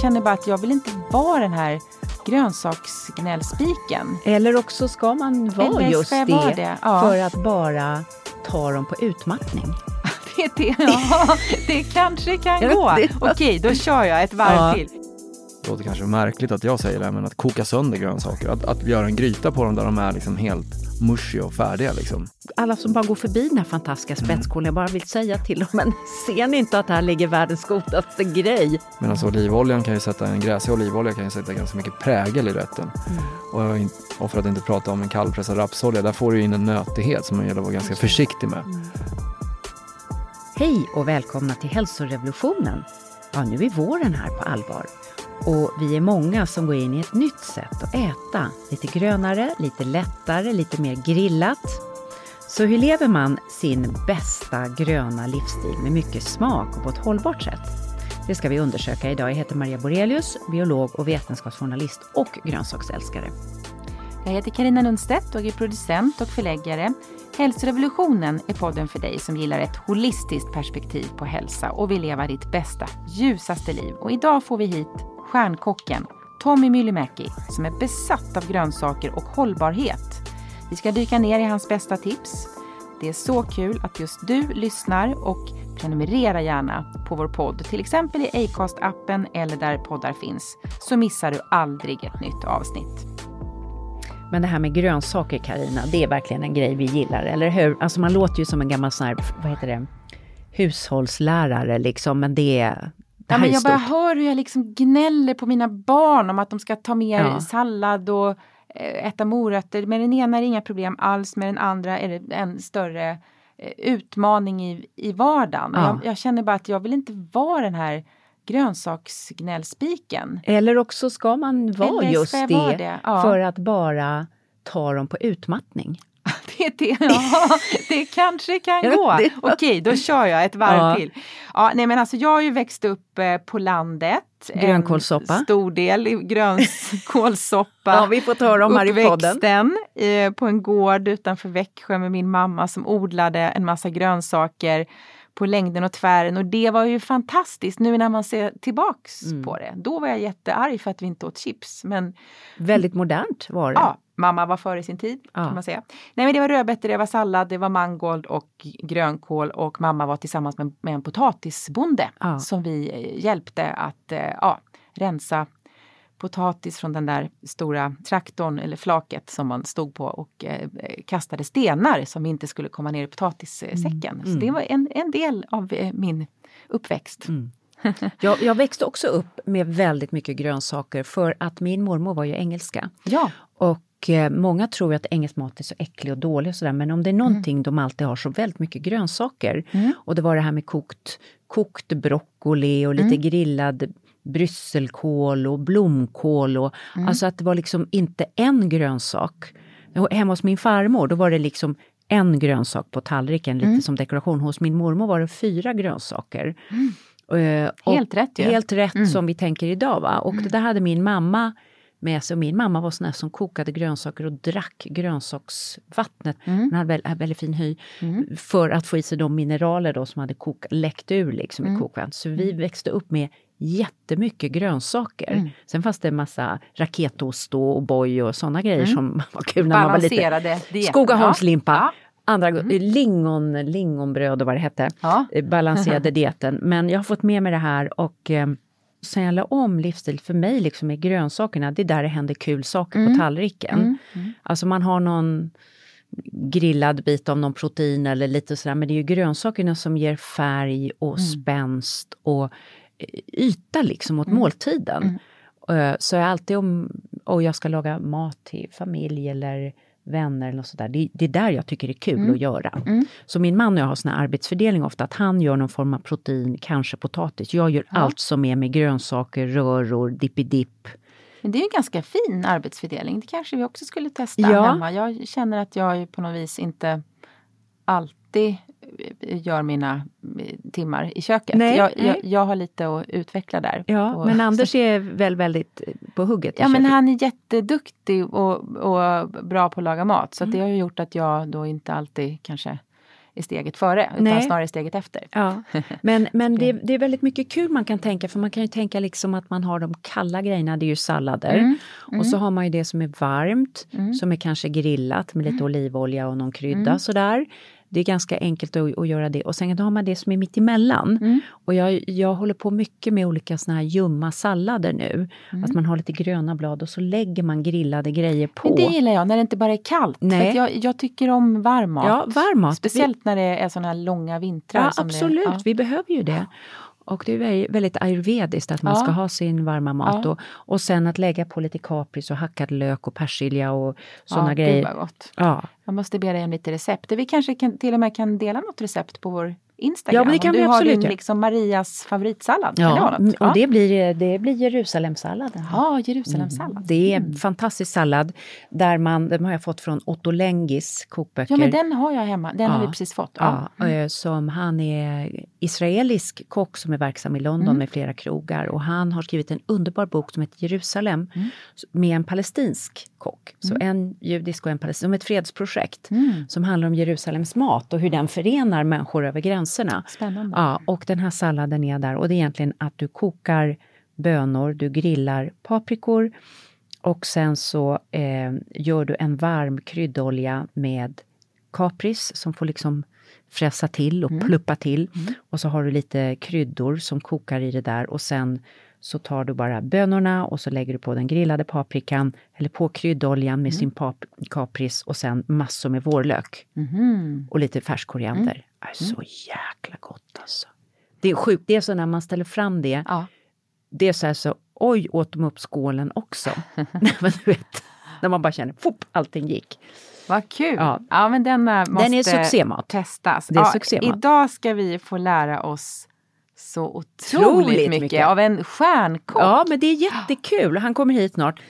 känner bara att jag vill inte vara den här grönsaksgnällspiken. Eller också ska man vara Eller just det, vara det? Ja. för att bara ta dem på utmattning. Det, ja, det kanske kan gå. Okej, då kör jag ett varv Ja. till. Det låter kanske märkligt att jag säger det, här, men att koka sönder grönsaker. Att, att göra en gryta på dem där de är liksom helt mushy och färdiga. Liksom. Alla som bara går förbi den här fantastiska spetskålen, jag bara vill säga till dem, men ser ni inte att här ligger världens godaste grej? Medan olivoljan kan ju sätta, en gräsig olivolja kan ju sätta ganska mycket prägel i rätten. Och, jag in- och för att inte prata om en kallpressad rapsolja, där får du in en nötighet som man gäller att vara ganska försiktig med. Hej och välkomna till hälsorevolutionen. Ja, nu är våren här på allvar. Och vi är många som går in i ett nytt sätt att äta. Lite grönare, lite lättare, lite mer grillat. Så hur lever man sin bästa gröna livsstil med mycket smak och på ett hållbart sätt? Det ska vi undersöka idag. Jag heter Maria Borelius, biolog och vetenskapsjournalist och grönsaksälskare. Jag heter Karina Lundstedt och är producent och förläggare. Hälsorevolutionen är podden för dig som gillar ett holistiskt perspektiv på hälsa och vill leva ditt bästa, ljusaste liv. Och idag får vi hit stjärnkocken Tommy Myllymäki som är besatt av grönsaker och hållbarhet. Vi ska dyka ner i hans bästa tips. Det är så kul att just du lyssnar och prenumerera gärna på vår podd, till exempel i Acast-appen eller där poddar finns, så missar du aldrig ett nytt avsnitt. Men det här med grönsaker, Karina, det är verkligen en grej vi gillar, eller hur? Alltså man låter ju som en gammal sån här, vad heter det, hushållslärare liksom, men det är... Ja, men jag bara hör hur jag liksom gnäller på mina barn om att de ska ta mer Ja. sallad och eh, äta morötter. Med den ena är det inga problem alls, med den andra är det en större eh, utmaning i, i vardagen. Ja. Jag, jag känner bara att jag vill inte vara den här grönsaksgnällspiken. Eller också ska man vara Eller just det, vara det? Ja. för att bara ta dem på utmattning. Det, ja, det kanske kan gå. Okej, då kör jag ett varv Ja. till. Ja, nej, men alltså, jag har ju växt upp eh, på landet. Grönkålssoppa. En stor del i grönkålssoppa. Ja, vi får ta dem här i podden. Eh, på en gård utanför Växjö med min mamma som odlade en massa grönsaker på längden och tvären och det var ju fantastiskt nu när man ser tillbaks Mm. på det. Då var jag jättearg för att vi inte åt chips men Väldigt modernt var det. Ja, mamma var före sin tid Ja. kan man säga. Nej men det var rödbetor, det var sallad, det var mangold och grönkål och mamma var tillsammans med, med en potatisbonde Ja. som vi eh, hjälpte att eh, ja, rensa potatis från den där stora traktorn eller flaket som man stod på och eh, kastade stenar som inte skulle komma ner i potatissäcken. Så Mm. det var en, en del av eh, min uppväxt. Mm. Jag, jag växte också upp med väldigt mycket grönsaker för att min mormor var ju engelska. Ja, Och eh, många tror att engelsk mat är så äcklig och dålig och sådär, men om det är någonting de alltid har så väldigt mycket grönsaker. Mm. Och det var det här med kokt, kokt broccoli och lite grillad brysselkål och blomkål och alltså att det var liksom inte en grönsak. Och Hemma hos min farmor, då var det liksom en grönsak på tallriken, lite som dekoration. Hos min mormor var det fyra grönsaker. Och- Helt rätt ju. Helt rätt som vi tänker idag. Va? Och det där hade min mamma med sig. Och min mamma var sån här som kokade grönsaker och drack grönsaksvattnet. Hon hade väldigt, väldigt fin hy. För att få i sig de mineraler då som hade kok, läckt ur liksom i kokvattnet. Så vi växte upp med jättemycket grönsaker. Sen fanns det en massa raketost och O'boy och såna grejer som var kul när man var liten. Skogaholmslimpa. Ja. Andra, lingon, lingonbröd och vad det hette. Ja. Eh, Balanserade dieten. Men jag har fått med mig det här och eh, sen jag la om livsstil, för mig liksom med grönsakerna, det är där det händer kul saker på tallriken. Alltså man har någon grillad bit av någon protein eller lite sådär, men det är ju grönsakerna som ger färg och spänst och eh, yta liksom åt måltiden. Eh, Så jag alltid om, och jag ska laga mat till familj eller vänner eller något sådär. Det, det är där jag tycker det är kul att göra. Så min man och jag har sån här arbetsfördelning ofta, att han gör någon form av protein, kanske potatis. Jag gör allt som är med grönsaker, röror, dippidipp. Men det är ju en ganska fin arbetsfördelning. Det kanske vi också skulle testa Ja. hemma. Jag känner att jag på något vis inte alltid gör mina eh, timmar i köket. Nej, jag, nej. jag, jag har lite att utveckla där. Ja, Och- men Anders är väl väldigt eh, på hugget? Ja men köket. han är jätteduktig och, och bra på att laga mat. Så Mm. det har gjort att jag då inte alltid kanske är steget före, utan Nej. snarare steget efter. Ja, men, men det, det är väldigt mycket kul man kan tänka, för man kan ju tänka liksom att man har de kalla grejerna, det är ju sallader. Mm. Och så har man ju det som är varmt, som är kanske grillat med Mm. lite olivolja och någon krydda sådär. Det är ganska enkelt att, att göra det. Och sen har man det som är mitt emellan. Mm. Och jag, jag håller på mycket med olika såna här ljumma sallader nu. Mm. Att man har lite gröna blad och så lägger man grillade grejer på. Men det gillar jag, när det inte bara är kallt. Nej. Jag, jag tycker om varm mat. Ja, varm mat. Speciellt när det är såna här långa vintrar. Ja, absolut. Det, ja. Vi behöver ju det. Och det är väldigt, ayurvediskt att man Ja. ska ha sin varma mat. Ja. Och, och sen att lägga på lite kapris och hackad lök och persilja och sådana ja, grejer. Vad gott. Ja. Jag måste be dig om lite recept. Vi kanske kan, till och med kan dela något recept på vår Instagram. Ja, men det kan vi du absolut har din göra. liksom Marias favoritsallad. Det Ja, vara något? och det blir, det blir Jerusalemsalladen. Ja, Jerusalemsallad. Det är en fantastisk sallad där man, den har jag fått från Otto Lengis kokböcker. Ja, men den har jag hemma. Den har Ja. vi precis fått. Ja. Ja, eh, som han är israelisk kock som är verksam i London Mm. med flera krogar och han har skrivit en underbar bok som heter Jerusalem Mm. med en palestinsk kock. Så en judisk och en palestinsk, som ett fredsprojekt Mm. som handlar om Jerusalems mat och hur den förenar människor över gränserna. Spännande. Ja, och den här salladen är där och det är egentligen att du kokar bönor, du grillar paprikor och sen så eh, gör du en varm kryddolja med kapris som får liksom fräsa till och pluppa till. Och så har du lite kryddor som kokar i det där och sen så tar du bara bönorna och så lägger du på den grillade paprikan eller på kryddoljan med sin pap- kapris och sen massor med vårlök Mhm. och lite färsk koriander. Är så jäkla gott alltså. Det är sjukt, det är så när man ställer fram det, Ja. det är så här så, oj åt de upp skålen också. Nej, men du vet, när man bara känner, fopp, allting gick. Vad kul! Ja. Ja, men denna måste är succémat. testas. Det är ja, succémat. Idag ska vi få lära oss så otroligt, Otroligt mycket, mycket. av en stjärnkock. Ja, men det är jättekul. Han kommer hit snart.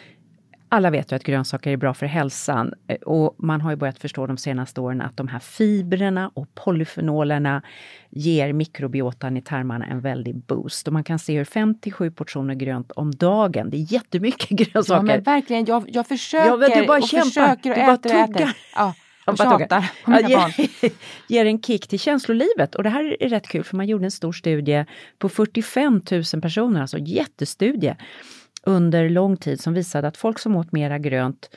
Alla vet ju att grönsaker är bra för hälsan eh, och man har ju börjat förstå de senaste åren att de här fibrerna och polyfenolerna ger mikrobiotan i tarmarna en väldig boost. Och man kan se hur 57 portioner grönt om dagen, det är jättemycket Ja, grönsaker. men verkligen, jag, jag försöker Ja, du bara och kämpar. försöker och Du bara äter och äter. Ja, och bara tjatar på mina Ja, barn. ger, ger en kick till känslolivet. Och det här är rätt kul för man gjorde en stor studie på 45 000 personer, alltså jättestudie, under lång tid som visade att folk som åt mera grönt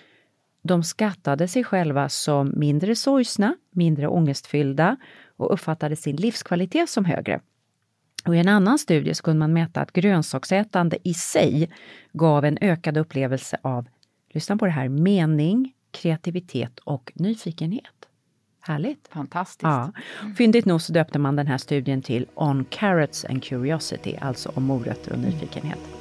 de skattade sig själva som mindre sorgsna, mindre ångestfyllda och uppfattade sin livskvalitet som högre. Och I en annan studie så kunde man mäta att grönsaksätande i sig gav en ökad upplevelse av, lyssna på det här, mening, kreativitet och nyfikenhet. Härligt! Fantastiskt. Ja. Fyndigt nog så döpte man den här studien till On Carrots and Curiosity, alltså om morötter och nyfikenhet.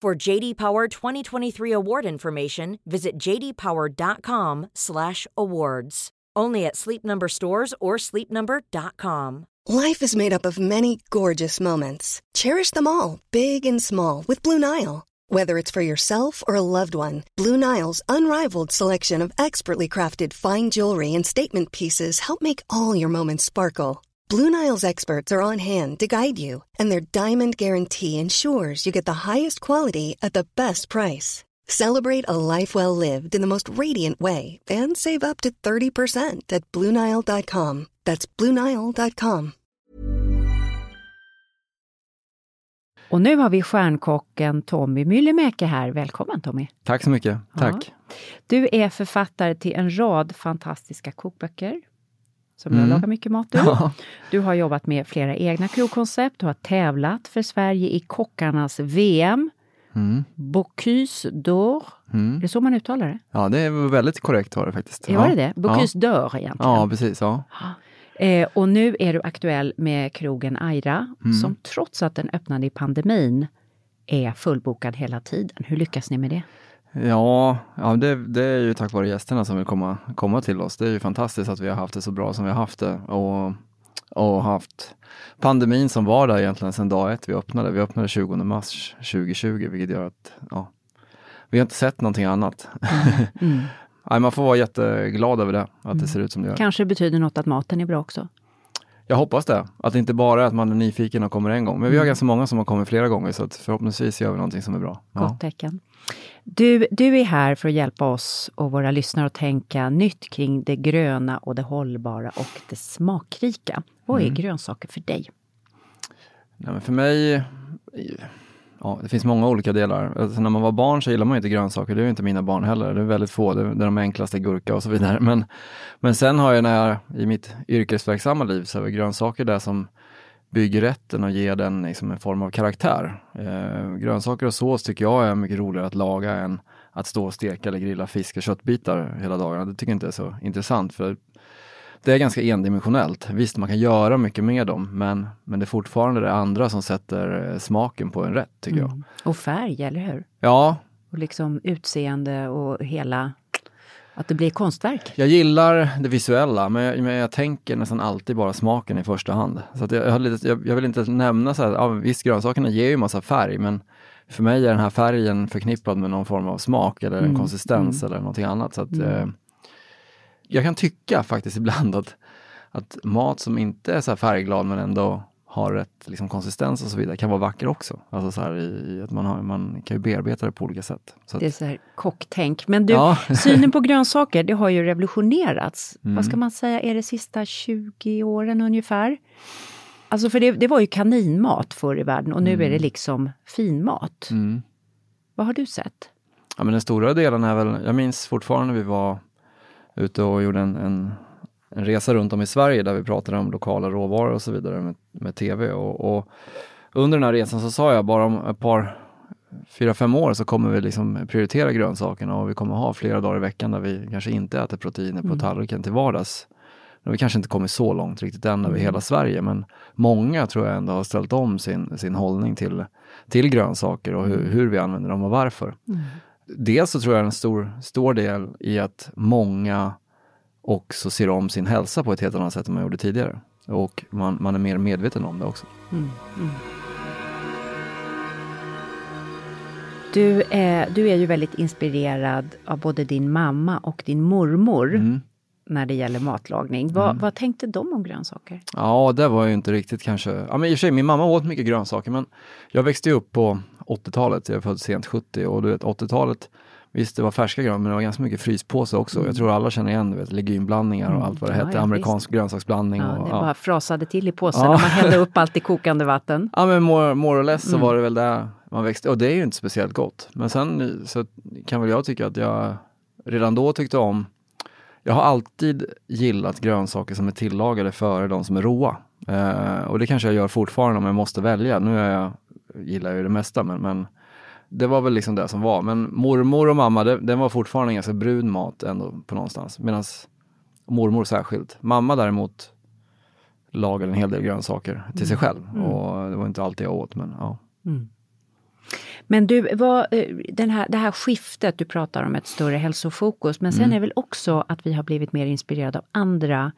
For JD Power 2023 award information, visit jdpower.com/awards. Only at Sleep Number stores or sleepnumber.com. Life is made up of many gorgeous moments. Cherish them all, big and small, with Blue Nile. Whether it's for yourself or a loved one, Blue Nile's unrivaled selection of expertly crafted fine jewelry and statement pieces help make all your moments sparkle. Blue Nile's experts are on hand to guide you, and their diamond guarantee ensures you get the highest quality at the best price. Celebrate a life well lived in the most radiant way and save up to 30% at BlueNile.com. That's BlueNile.com. Och nu har vi stjärnkocken Tommy Myllymäki här. Välkommen Tommy! Tack så mycket. Tack. Du är författare till en rad fantastiska kokböcker. Som jag Mm. lagar mycket mat ur. Ja. Du har jobbat med flera egna krogkoncept. Du har tävlat för Sverige i kockarnas VM. Mm. Bocuse d'Or. Mm. Det är så man uttalar det? ja, det är väldigt korrekt var det faktiskt. Ja, var det det? Bocuse d'Or egentligen. Ja, precis. Ja. Eh, och nu är du aktuell med krogen Aira, Mm. som trots att den öppnade i pandemin är fullbokad hela tiden. Hur lyckas ni med det? Ja, ja det, det är ju tack vare gästerna som vill komma, komma till oss. Det är ju fantastiskt att vi har haft det så bra som vi har haft det. Och, och haft pandemin som var där egentligen sedan dag ett vi öppnade. Vi öppnade 20 mars 2020 vilket gör att ja, vi har inte sett någonting annat. Mm. Nej, man får vara jätteglad över det, att mm. det ser ut som det gör. Kanske betyder något att maten är bra också? Jag hoppas det. Att det inte bara är att man är nyfiken och kommer en gång. Men vi har mm. ganska många som har kommit flera gånger så förhoppningsvis gör vi någonting som är bra. Gott ja. tecken. Du, du är här för att hjälpa oss och våra lyssnare att tänka nytt kring det gröna och det hållbara och det smakrika. Vad är mm. grönsaker för dig? Nej, men för mig Ja, det finns många olika delar. Alltså när man var barn så gillar man inte grönsaker, det är inte mina barn heller. Det är väldigt få, det är de enklaste gurka och så vidare. Men, men sen har jag när jag, i mitt yrkesverksamma liv, så är grönsaker det som bygger rätten och ger den liksom en form av karaktär. Eh, grönsaker och sås tycker jag är mycket roligare att laga än att stå och steka eller grilla fisk och köttbitar hela dagarna. Det tycker jag inte är så intressant för det är ganska endimensionellt. Visst, man kan göra mycket med dem, men, men det är fortfarande det andra som sätter eh, smaken på en rätt, tycker mm. jag. Och färg, eller hur? Ja. Och liksom utseende och hela att det blir konstverk? Jag gillar det visuella, men jag, men jag tänker nästan alltid bara smaken i första hand. Så jag, jag, lite, jag, jag vill inte nämna så här, ja, visst grönsakerna ger ju massa färg, men för mig är den här färgen förknippad med någon form av smak eller mm. konsistens mm. eller någonting annat. Så att, mm. Jag kan tycka faktiskt ibland att, att mat som inte är så färgglad men ändå har rätt liksom, konsistens och så vidare kan vara vacker också. Alltså så här, i, att man, har, man kan ju bearbeta det på olika sätt. Så det är så här kocktänk. Men du, ja. synen på grönsaker, det har ju revolutionerats. Mm. Vad ska man säga, är det sista 20 åren ungefär? Alltså för det, det var ju kaninmat förr i världen och nu mm. är det liksom finmat. Mm. Vad har du sett? Ja men den stora delen är väl, jag minns fortfarande vi var ute och gjorde en, en, en, resa runt om i Sverige där vi pratade om lokala råvaror och så vidare med, med TV. Och, och, under den här resan så sa jag bara om ett par, fyra, fem år så kommer vi liksom prioritera grönsakerna och vi kommer ha flera dagar i veckan där vi kanske inte äter proteiner mm. på tallriken till vardags. Vi kanske inte kommit så långt riktigt än över mm. hela Sverige men många tror jag ändå har ställt om sin, sin hållning till, till grönsaker och hur, mm. hur vi använder dem och varför. Mm dels så tror jag en stor, stor del i att många också ser om sin hälsa på ett helt annat sätt än man gjorde tidigare. Och man, man är mer medveten om det också. Mm, mm. Du, är, du är ju väldigt inspirerad av både din mamma och din mormor mm. när det gäller matlagning. Vad, mm. vad tänkte de om grönsaker? Ja, det var ju inte riktigt kanske... Ja, men i och för sig, min mamma åt mycket grönsaker, men jag växte upp på 80-talet, jag är född sent 70 och du vet 80-talet Visst, det var färska grönsaker, men det var ganska mycket fryspåse också. Mm. Jag tror alla känner igen du vet, legumblandningar och mm. allt vad det ja, hette. Ja, Amerikansk visst. grönsaksblandning. Ja, och, det bara frasade till i påsen och man hällde upp allt i kokande vatten. Ja, men more, more or less så mm. var det väl det man växte. Och det är ju inte speciellt gott. Men sen så kan väl jag tycka att jag redan då tyckte om jag har alltid gillat grönsaker som är tillagade före de som är råa. Eh, och det kanske jag gör fortfarande om jag måste välja. Nu är jag gillar ju det mesta men, men det var väl liksom det som var. Men mormor och mamma, det, den var fortfarande ganska brun mat ändå på någonstans. Medan mormor särskilt. Mamma däremot lagade en hel del grönsaker till sig mm. själv. Mm. Och det var inte alltid jag åt men ja. Mm. Men du, vad, eh, den här, det här skiftet, du pratar om ett större hälsofokus, men sen mm. är väl också att vi har blivit mer inspirerade av andra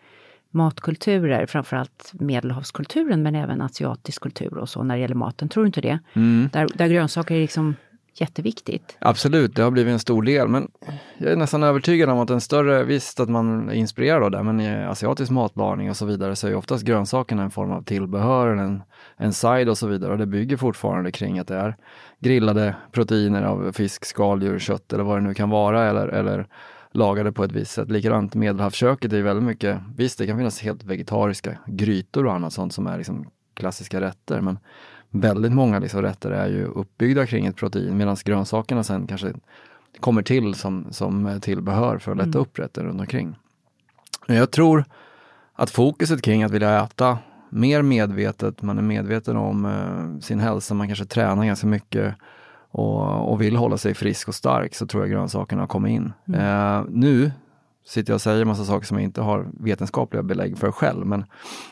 matkulturer, framförallt medelhavskulturen men även asiatisk kultur och så när det gäller maten. Tror du inte det? Mm. Där, där grönsaker är liksom jätteviktigt. Absolut, det har blivit en stor del. Men jag är nästan övertygad om att en större, visst att man är inspirerad av det, men i asiatisk matlagning och så vidare så är oftast grönsakerna en form av tillbehör, en, en side och så vidare. Och det bygger fortfarande kring att det är grillade proteiner av fisk, skaldjur, kött eller vad det nu kan vara. Eller, eller lagade på ett visst sätt. Likadant medelhavsköket är ju väldigt mycket, visst det kan finnas helt vegetariska grytor och annat sånt som är liksom klassiska rätter men väldigt många liksom rätter är ju uppbyggda kring ett protein medan grönsakerna sen kanske kommer till som, som tillbehör för att lätta mm. upp rätten runt omkring. Jag tror att fokuset kring att vilja äta mer medvetet, man är medveten om eh, sin hälsa, man kanske tränar ganska mycket och, och, vill hålla sig frisk och stark så tror jag grönsakerna kommit in. Mm. Eh, nu sitter jag och säger massa saker som jag inte har vetenskapliga belägg för själv. Men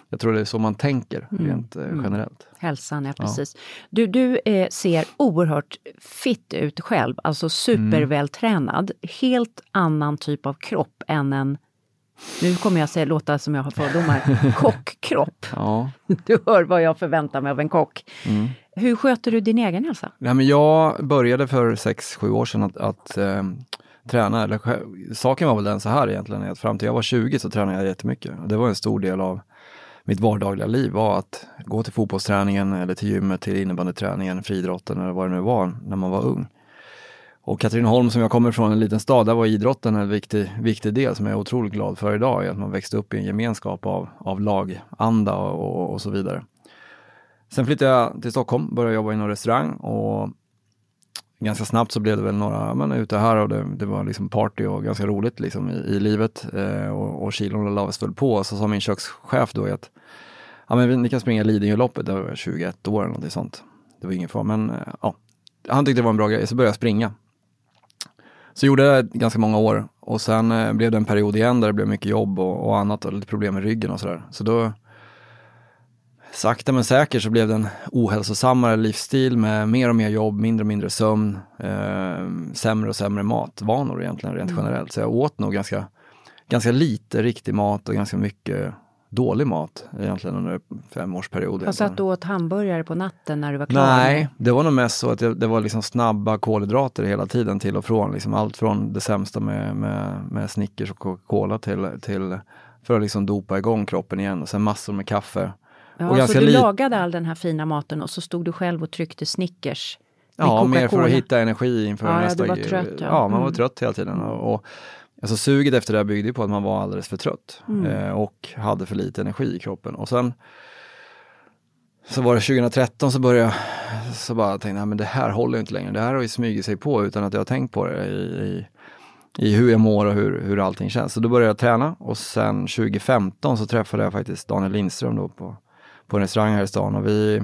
jag tror det är så man tänker mm. rent eh, mm. generellt. Hälsan, ja precis. Ja. Du, du eh, ser oerhört fit ut själv, alltså supervältränad. Mm. Helt annan typ av kropp än en nu kommer jag säga, låta som jag har fördomar, kockkropp. Ja. Du hör vad jag förväntar mig av en kock. Mm. Hur sköter du din egen hälsa? Nej, men jag började för 6-7 år sedan att, att eh, träna. Eller, saken var väl den så här egentligen, att fram till jag var 20 så tränade jag jättemycket. Det var en stor del av mitt vardagliga liv var att gå till fotbollsträningen eller till gymmet, till innebandyträningen, friidrotten eller vad det nu var när man var ung. Och Katrineholm som jag kommer från, en liten stad, där var idrotten en viktig, viktig del som jag är otroligt glad för idag, att man växte upp i en gemenskap av, av laganda och, och så vidare. Sen flyttade jag till Stockholm, började jobba inom restaurang och ganska snabbt så blev det väl några, men ute här och det, det var liksom party och ganska roligt liksom i, i livet eh, och, och kilon lades väl på. Så sa min kökschef då att ja, men ni kan springa Lidingöloppet, det var 21 år eller något sånt. Det var ingen fara, men eh, ja, han tyckte det var en bra grej, så började jag springa. Så gjorde jag det ganska många år och sen eh, blev det en period igen där det blev mycket jobb och, och annat och lite problem med ryggen och sådär. Så då sakta men säkert så blev det en ohälsosammare livsstil med mer och mer jobb, mindre och mindre sömn, eh, sämre och sämre matvanor egentligen rent mm. generellt. Så jag åt nog ganska, ganska lite riktig mat och ganska mycket dålig mat egentligen under en femårsperiod. Fast att du åt hamburgare på natten när du var klar? Nej, det var nog mest så att det, det var liksom snabba kolhydrater hela tiden till och från. Liksom allt från det sämsta med, med, med Snickers och Coca-Cola till, till för att liksom dopa igång kroppen igen och sen massor med kaffe. Ja, så du lagade all den här fina maten och så stod du själv och tryckte Snickers? Ja, mer för att hitta energi inför ja, nästa... Ja, trött. Ja, ja man var mm. trött hela tiden. Och, och Alltså suget efter det byggde på att man var alldeles för trött mm. eh, och hade för lite energi i kroppen. Och sen så var det 2013 så började jag så bara tänkte, men det här håller inte längre. Det här har ju smugit sig på utan att jag har tänkt på det i, i, i hur jag mår och hur, hur allting känns. Så då började jag träna och sen 2015 så träffade jag faktiskt Daniel Lindström då på, på en restaurang här i stan och vi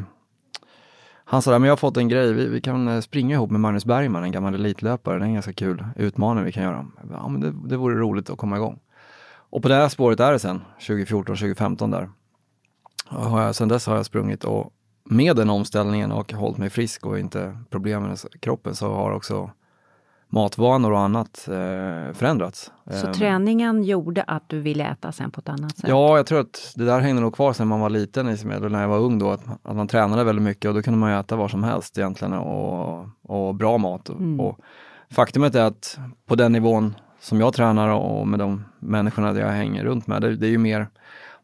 han sa, men jag har fått en grej, vi, vi kan eh, springa ihop med Magnus Bergman, en gammal elitlöpare. Det är en ganska kul utmaning vi kan göra. Ja, men det, det vore roligt att komma igång. Och på det här spåret är det sen, 2014, 2015 där. Och jag, sen dess har jag sprungit och med den omställningen och hållit mig frisk och inte problem med kroppen så har också matvanor och annat eh, förändrats. Så eh, träningen gjorde att du ville äta sen på ett annat sätt? Ja, jag tror att det där hängde nog kvar sen man var liten, eller när jag var ung då, att, att man tränade väldigt mycket och då kunde man äta vad som helst egentligen och, och bra mat. Mm. Och faktumet är att på den nivån som jag tränar och med de människorna jag hänger runt med, det, det är ju mer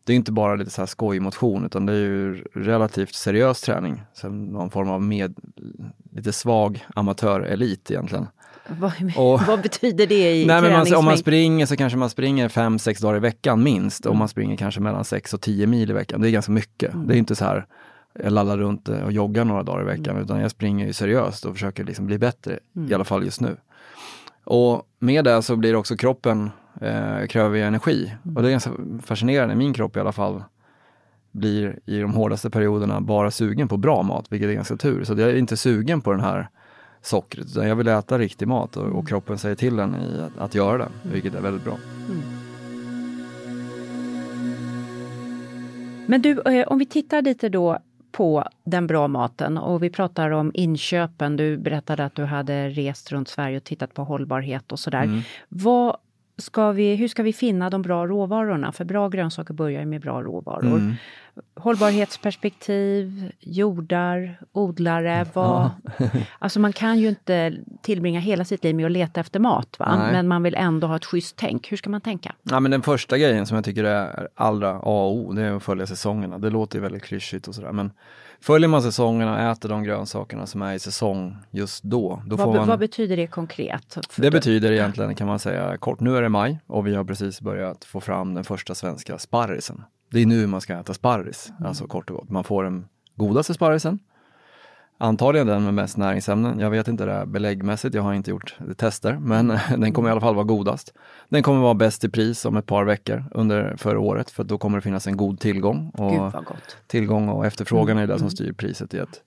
det är inte bara lite så här skojmotion utan det är ju relativt seriös träning. Så någon form av med, lite svag amatörelit egentligen. Vad, och, vad betyder det i nej, man, Om man springer så kanske man springer fem sex dagar i veckan minst. Mm. Och man springer kanske mellan sex och tio mil i veckan. Det är ganska mycket. Mm. Det är inte så här jag lallar runt och joggar några dagar i veckan mm. utan jag springer ju seriöst och försöker liksom bli bättre, mm. i alla fall just nu. Och med det så blir också kroppen eh, kräver energi. Mm. Och det är ganska fascinerande, min kropp i alla fall blir i de hårdaste perioderna bara sugen på bra mat, vilket är ganska tur. Så jag är inte sugen på den här sockret, utan jag vill äta riktig mat och, och mm. kroppen säger till en i att, att göra det, mm. vilket är väldigt bra. Mm. Men du, eh, om vi tittar lite då på den bra maten och vi pratar om inköpen. Du berättade att du hade rest runt Sverige och tittat på hållbarhet och sådär. Mm. Vad ska vi, hur ska vi finna de bra råvarorna? För bra grönsaker börjar med bra råvaror. Mm. Hållbarhetsperspektiv, jordar, odlare, vad... Ja. alltså man kan ju inte tillbringa hela sitt liv med att leta efter mat, va? men man vill ändå ha ett schysst tänk. Hur ska man tänka? Ja, men den första grejen som jag tycker är allra A och O, det är att följa säsongerna. Det låter ju väldigt klyschigt och sådär, men Följer man säsongerna och äter de grönsakerna som är i säsong just då. då vad, får man... vad betyder det konkret? Det betyder egentligen kan man säga kort, nu är det maj och vi har precis börjat få fram den första svenska sparrisen. Det är nu man ska äta sparris, mm. alltså kort och gott. Man får den godaste sparrisen Antagligen den med mest näringsämnen. Jag vet inte det här beläggmässigt, jag har inte gjort tester, men den kommer i alla fall vara godast. Den kommer vara bäst i pris om ett par veckor under förra året, för då kommer det finnas en god tillgång. Och Tillgång och efterfrågan är det som mm. styr priset i ett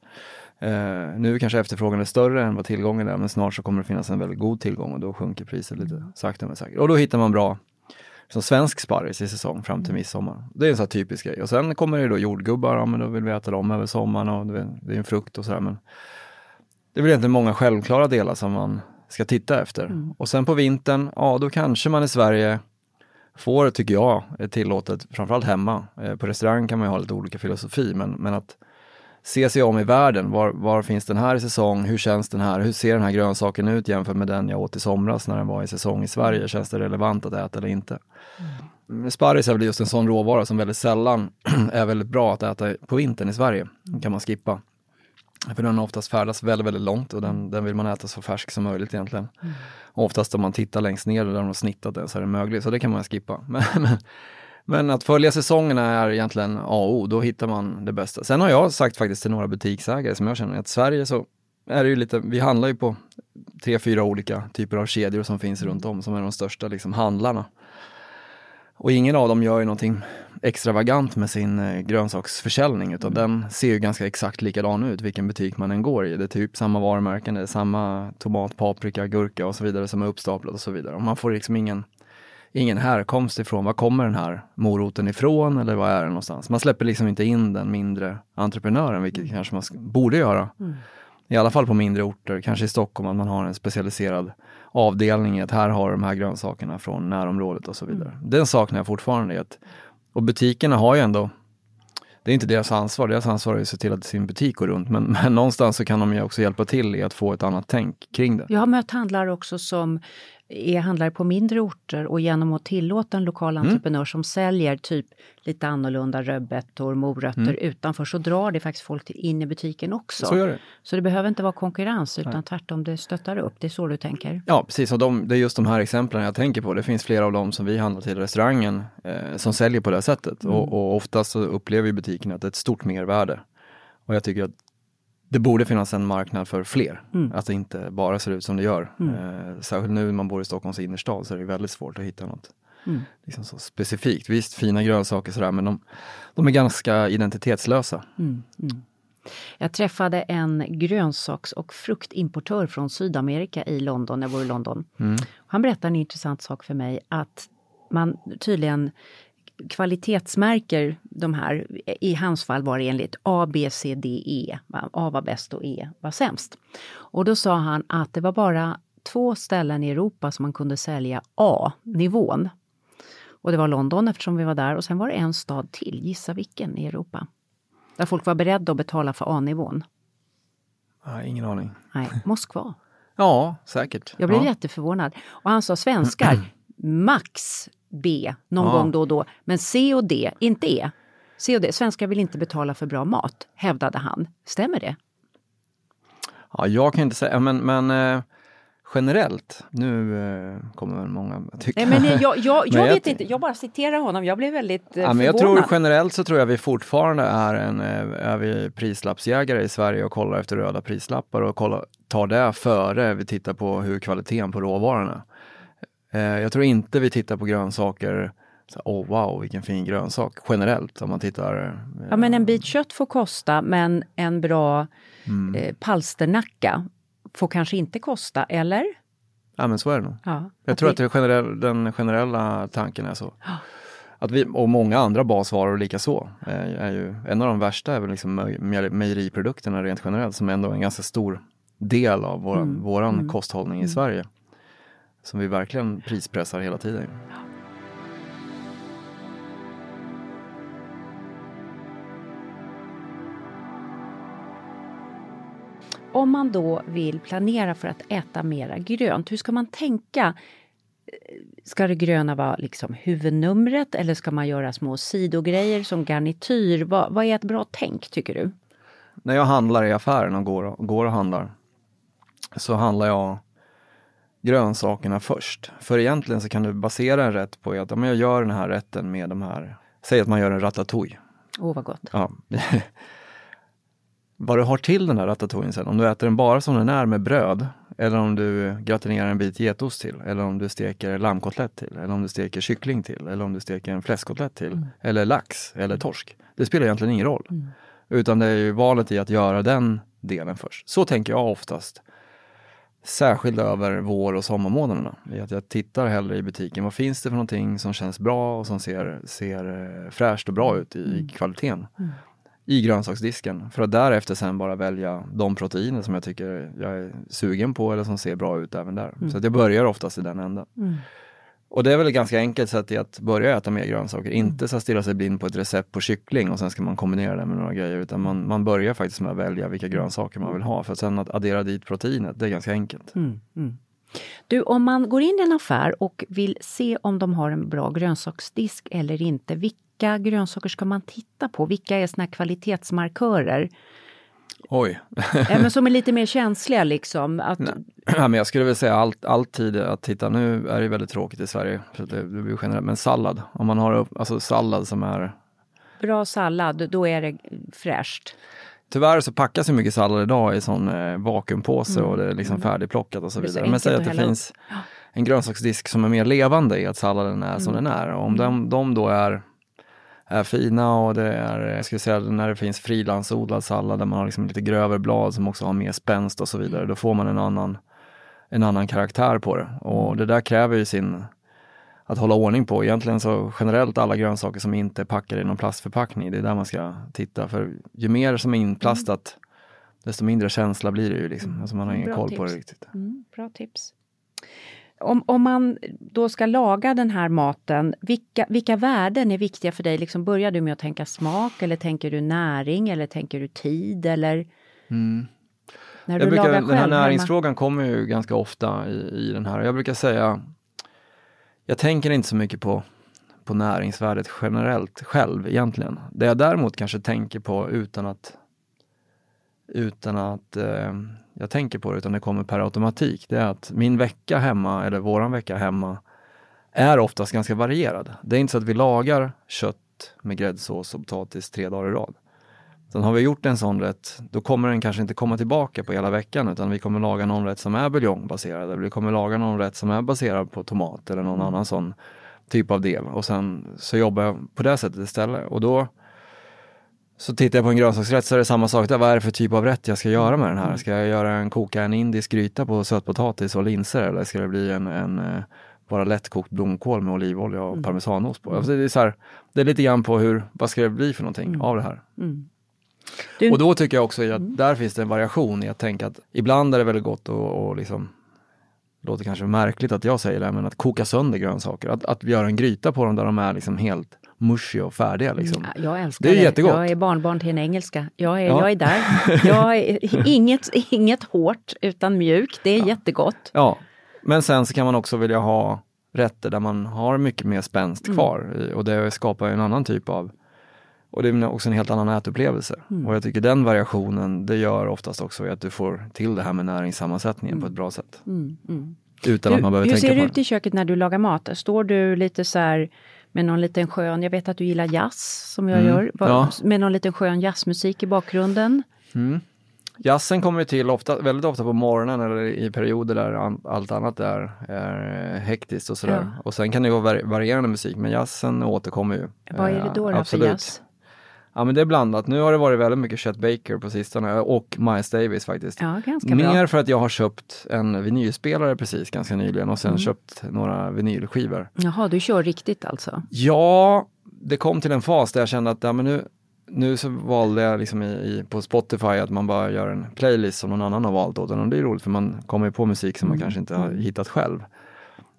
Uh, nu kanske efterfrågan är större än vad tillgången är, men snart så kommer det finnas en väldigt god tillgång och då sjunker priset lite sakta men säkert. Och då hittar man bra, som svensk sparris i säsong fram till midsommar. Det är en sån här typisk grej. Och sen kommer det då jordgubbar, ja men då vill vi äta dem över sommaren och det är en frukt och sådär. Men det är väl egentligen många självklara delar som man ska titta efter. Mm. Och sen på vintern, ja då kanske man i Sverige får, tycker jag, är tillåtet, framförallt hemma. Eh, på restaurang kan man ju ha lite olika filosofi, men, men att se sig om i världen. Var, var, finns den här i säsong? Hur känns den här? Hur ser den här grönsaken ut jämfört med den jag åt i somras när den var i säsong i Sverige? Känns det relevant att äta eller inte? Mm. Sparris är väl just en sån råvara som väldigt sällan är väldigt bra att äta på vintern i Sverige. Den kan man skippa. För den har oftast färdats väldigt, väldigt långt och den, den vill man äta så färsk som möjligt egentligen. Mm. oftast om man tittar längst ner där de har snittat den så är den möglig, så det kan man skippa. Men, men, men, att följa säsongerna är egentligen A och O, då hittar man det bästa. Sen har jag sagt faktiskt till några butiksägare som jag känner att Sverige så är det ju lite, vi handlar ju på tre, fyra olika typer av kedjor som finns runt om, som är de största liksom, handlarna. Och ingen av dem gör ju någonting extravagant med sin eh, grönsaksförsäljning utan mm. den ser ju ganska exakt likadan ut vilken butik man än går i. Det är typ samma varumärken, det är samma tomat, paprika, gurka och så vidare som är uppstaplat och så vidare. Och man får liksom ingen, ingen härkomst ifrån, var kommer den här moroten ifrån eller vad är den någonstans? Man släpper liksom inte in den mindre entreprenören, vilket mm. kanske man borde göra. Mm. I alla fall på mindre orter, kanske i Stockholm, att man har en specialiserad avdelning att här har de här grönsakerna från närområdet och så vidare. Mm. Den saknar jag fortfarande. Att, och butikerna har ju ändå, det är inte deras ansvar, deras ansvar är att se till att sin butik går runt, men, men någonstans så kan de ju också hjälpa till i att få ett annat tänk kring det. Jag har mött handlare också som är handlare på mindre orter och genom att tillåta en lokal mm. entreprenör mm. som säljer typ lite annorlunda rödbetor, morötter mm. utanför så drar det faktiskt folk in i butiken också. Så, gör det. så det behöver inte vara konkurrens utan Nej. tvärtom det stöttar upp. Det är så du tänker? Ja precis, och de, det är just de här exemplen jag tänker på. Det finns flera av dem som vi handlar till restaurangen eh, som säljer på det sättet mm. och, och oftast så upplever butiken att det är ett stort mervärde. Och jag tycker att det borde finnas en marknad för fler. Mm. Att det inte bara ser ut som det gör. Mm. Eh, särskilt nu när man bor i Stockholms innerstad så är det väldigt svårt att hitta något mm. liksom så specifikt. Visst, fina grönsaker sådär men de, de är ganska identitetslösa. Mm. Mm. Jag träffade en grönsaks och fruktimportör från Sydamerika i London, jag var i London. Mm. Han berättade en intressant sak för mig att man tydligen kvalitetsmärker de här, i hans fall var det enligt A, B, C, D, E. A var bäst och E var sämst. Och då sa han att det var bara två ställen i Europa som man kunde sälja A-nivån. Och det var London eftersom vi var där och sen var det en stad till, gissa vilken i Europa? Där folk var beredda att betala för A-nivån. Ja, ingen aning. Nej, Moskva. ja, säkert. Jag blev ja. jätteförvånad. Och han sa svenskar, max B någon ja. gång då och då. Men C och D, inte E. C och D. Svenskar vill inte betala för bra mat, hävdade han. Stämmer det? Ja, jag kan inte säga, men, men eh, generellt, nu eh, kommer många tycka... Nej, men jag, jag, jag, jag vet inte, jag bara citerar honom, jag blev väldigt eh, ja, men Jag tror generellt så tror jag vi fortfarande är en eh, är vi prislappsjägare i Sverige och kollar efter röda prislappar och kollar, tar det före vi tittar på hur kvaliteten på råvarorna. Eh, jag tror inte vi tittar på grönsaker Åh oh, wow, vilken fin grönsak generellt om man tittar. Eh, ja men en bit kött får kosta men en bra mm. eh, palsternacka får kanske inte kosta, eller? Ja men så är det nog. Ja, jag tror vi... att det generell, den generella tanken är så. Ja. Att vi, och många andra basvaror likaså. Är, är ju, en av de värsta är väl liksom mejeriprodukterna rent generellt som ändå är en ganska stor del av vår, mm. våran mm. kosthållning i mm. Sverige som vi verkligen prispressar hela tiden. Om man då vill planera för att äta mera grönt, hur ska man tänka? Ska det gröna vara liksom huvudnumret eller ska man göra små sidogrejer som garnityr? Vad, vad är ett bra tänk tycker du? När jag handlar i affären och går går och handlar så handlar jag grönsakerna först. För egentligen så kan du basera en rätt på att ja, jag gör den här rätten med de här, säg att man gör en ratatouille. Åh oh, vad gott. Ja. vad du har till den här ratatouillen sen, om du äter den bara som den är med bröd, eller om du gratinerar en bit getost till, eller om du steker lammkotlett till, eller om du steker kyckling till, eller om du steker en fläskkotlett till, mm. eller lax eller torsk. Det spelar egentligen ingen roll. Mm. Utan det är ju valet i att göra den delen först. Så tänker jag oftast särskilt över vår och sommarmånaderna. Att jag tittar hellre i butiken, vad finns det för någonting som känns bra och som ser, ser eh, fräscht och bra ut i, mm. kvaliteten. Mm. i grönsaksdisken för att därefter sen bara välja de proteiner som jag tycker jag är sugen på eller som ser bra ut även där. Mm. Så att jag börjar oftast i den änden. Och det är väl ett ganska enkelt sätt i att börja äta mer grönsaker. Mm. Inte så stirra sig blind på ett recept på kyckling och sen ska man kombinera det med några grejer. Utan man, man börjar faktiskt med att välja vilka grönsaker man vill ha. För sen att addera dit proteinet, det är ganska enkelt. Mm, mm. Du, om man går in i en affär och vill se om de har en bra grönsaksdisk eller inte. Vilka grönsaker ska man titta på? Vilka är såna kvalitetsmarkörer? Oj. ja, men som är lite mer känsliga liksom. Att... Ja, men jag skulle väl säga allt, alltid att titta, nu är det väldigt tråkigt i Sverige, det, det blir generellt, men sallad. Om man har alltså sallad som är... Bra sallad, då är det fräscht. Tyvärr så packas ju mycket sallad idag i sån eh, vakuumpåse mm. och det är liksom mm. färdigplockat och så vidare. Men säg att det finns en grönsaksdisk som är mer levande i att salladen är mm. som den är. Och om de, de då är är fina och det är, jag skulle säga när det finns frilansodlad sallad där man har liksom lite grövre blad som också har mer spänst och så vidare, då får man en annan, en annan karaktär på det. Och det där kräver ju sin, att hålla ordning på. Egentligen så generellt alla grönsaker som inte är packade i någon plastförpackning, det är där man ska titta. För ju mer som är inplastat, desto mindre känsla blir det ju. Liksom. Alltså man har ingen Bra koll tips. på det riktigt. Mm, bra tips. Om, om man då ska laga den här maten, vilka, vilka värden är viktiga för dig? Liksom börjar du med att tänka smak eller tänker du näring eller tänker du tid eller? Mm. När du brukar, lagar själv, den här näringsfrågan hemma? kommer ju ganska ofta i, i den här. Jag brukar säga, jag tänker inte så mycket på, på näringsvärdet generellt själv egentligen. Det jag däremot kanske tänker på utan att utan att eh, jag tänker på det, utan det kommer per automatik. Det är att min vecka hemma, eller våran vecka hemma, är oftast ganska varierad. Det är inte så att vi lagar kött med gräddsås och potatis tre dagar i rad. Sen har vi gjort en sån rätt, då kommer den kanske inte komma tillbaka på hela veckan utan vi kommer laga någon rätt som är buljongbaserad. Vi kommer laga någon rätt som är baserad på tomat eller någon mm. annan sån typ av del. Och sen så jobbar jag på det sättet istället. Och då så tittar jag på en grönsaksrätt så är det samma sak där. Vad är det för typ av rätt jag ska göra med den här? Ska jag göra en, koka en indisk gryta på sötpotatis och linser eller ska det bli en, en eh, bara lättkokt blomkål med olivolja och mm. parmesanost på? Alltså det, är så här, det är lite grann på hur, vad ska det bli för någonting mm. av det här? Mm. Du... Och då tycker jag också att mm. där finns det en variation i att tänka att ibland är det väldigt gott och, och liksom låter kanske märkligt att jag säger det, men att koka sönder grönsaker. Att, att göra en gryta på dem där de är liksom helt mushy och färdiga. Liksom. Jag älskar det. Är det. Jättegott. Jag är barnbarn till en engelska. Jag är, ja. jag är där. Jag är, inget, inget hårt utan mjukt. Det är ja. jättegott. Ja, men sen så kan man också vilja ha rätter där man har mycket mer spänst mm. kvar och det skapar en annan typ av och det är också en helt annan ätupplevelse. Mm. Och jag tycker den variationen, det gör oftast också att du får till det här med näringssammansättningen mm. på ett bra sätt. Mm. mm. Utan du, att man behöver tänka på det. Hur ser det ut i köket när du lagar mat? Står du lite så här med någon liten skön, jag vet att du gillar jazz som jag mm, gör, ja. med någon liten skön jazzmusik i bakgrunden. Mm. Jazzen kommer till ofta, väldigt ofta på morgonen eller i perioder där allt annat är, är hektiskt och sådär. Ja. Och sen kan det vara varierande musik men jazzen återkommer ju. Vad är det då, då för jazz? Ja men det är blandat. Nu har det varit väldigt mycket Chet Baker på sistone och Miles Davis faktiskt. Ja, Mer bra. för att jag har köpt en vinylspelare precis ganska nyligen och sen mm. köpt några vinylskivor. Jaha, du kör riktigt alltså? Ja, det kom till en fas där jag kände att ja, men nu, nu så valde jag liksom i, i, på Spotify att man bara gör en playlist som någon annan har valt åt en och det är roligt för man kommer på musik som man mm. kanske inte har mm. hittat själv.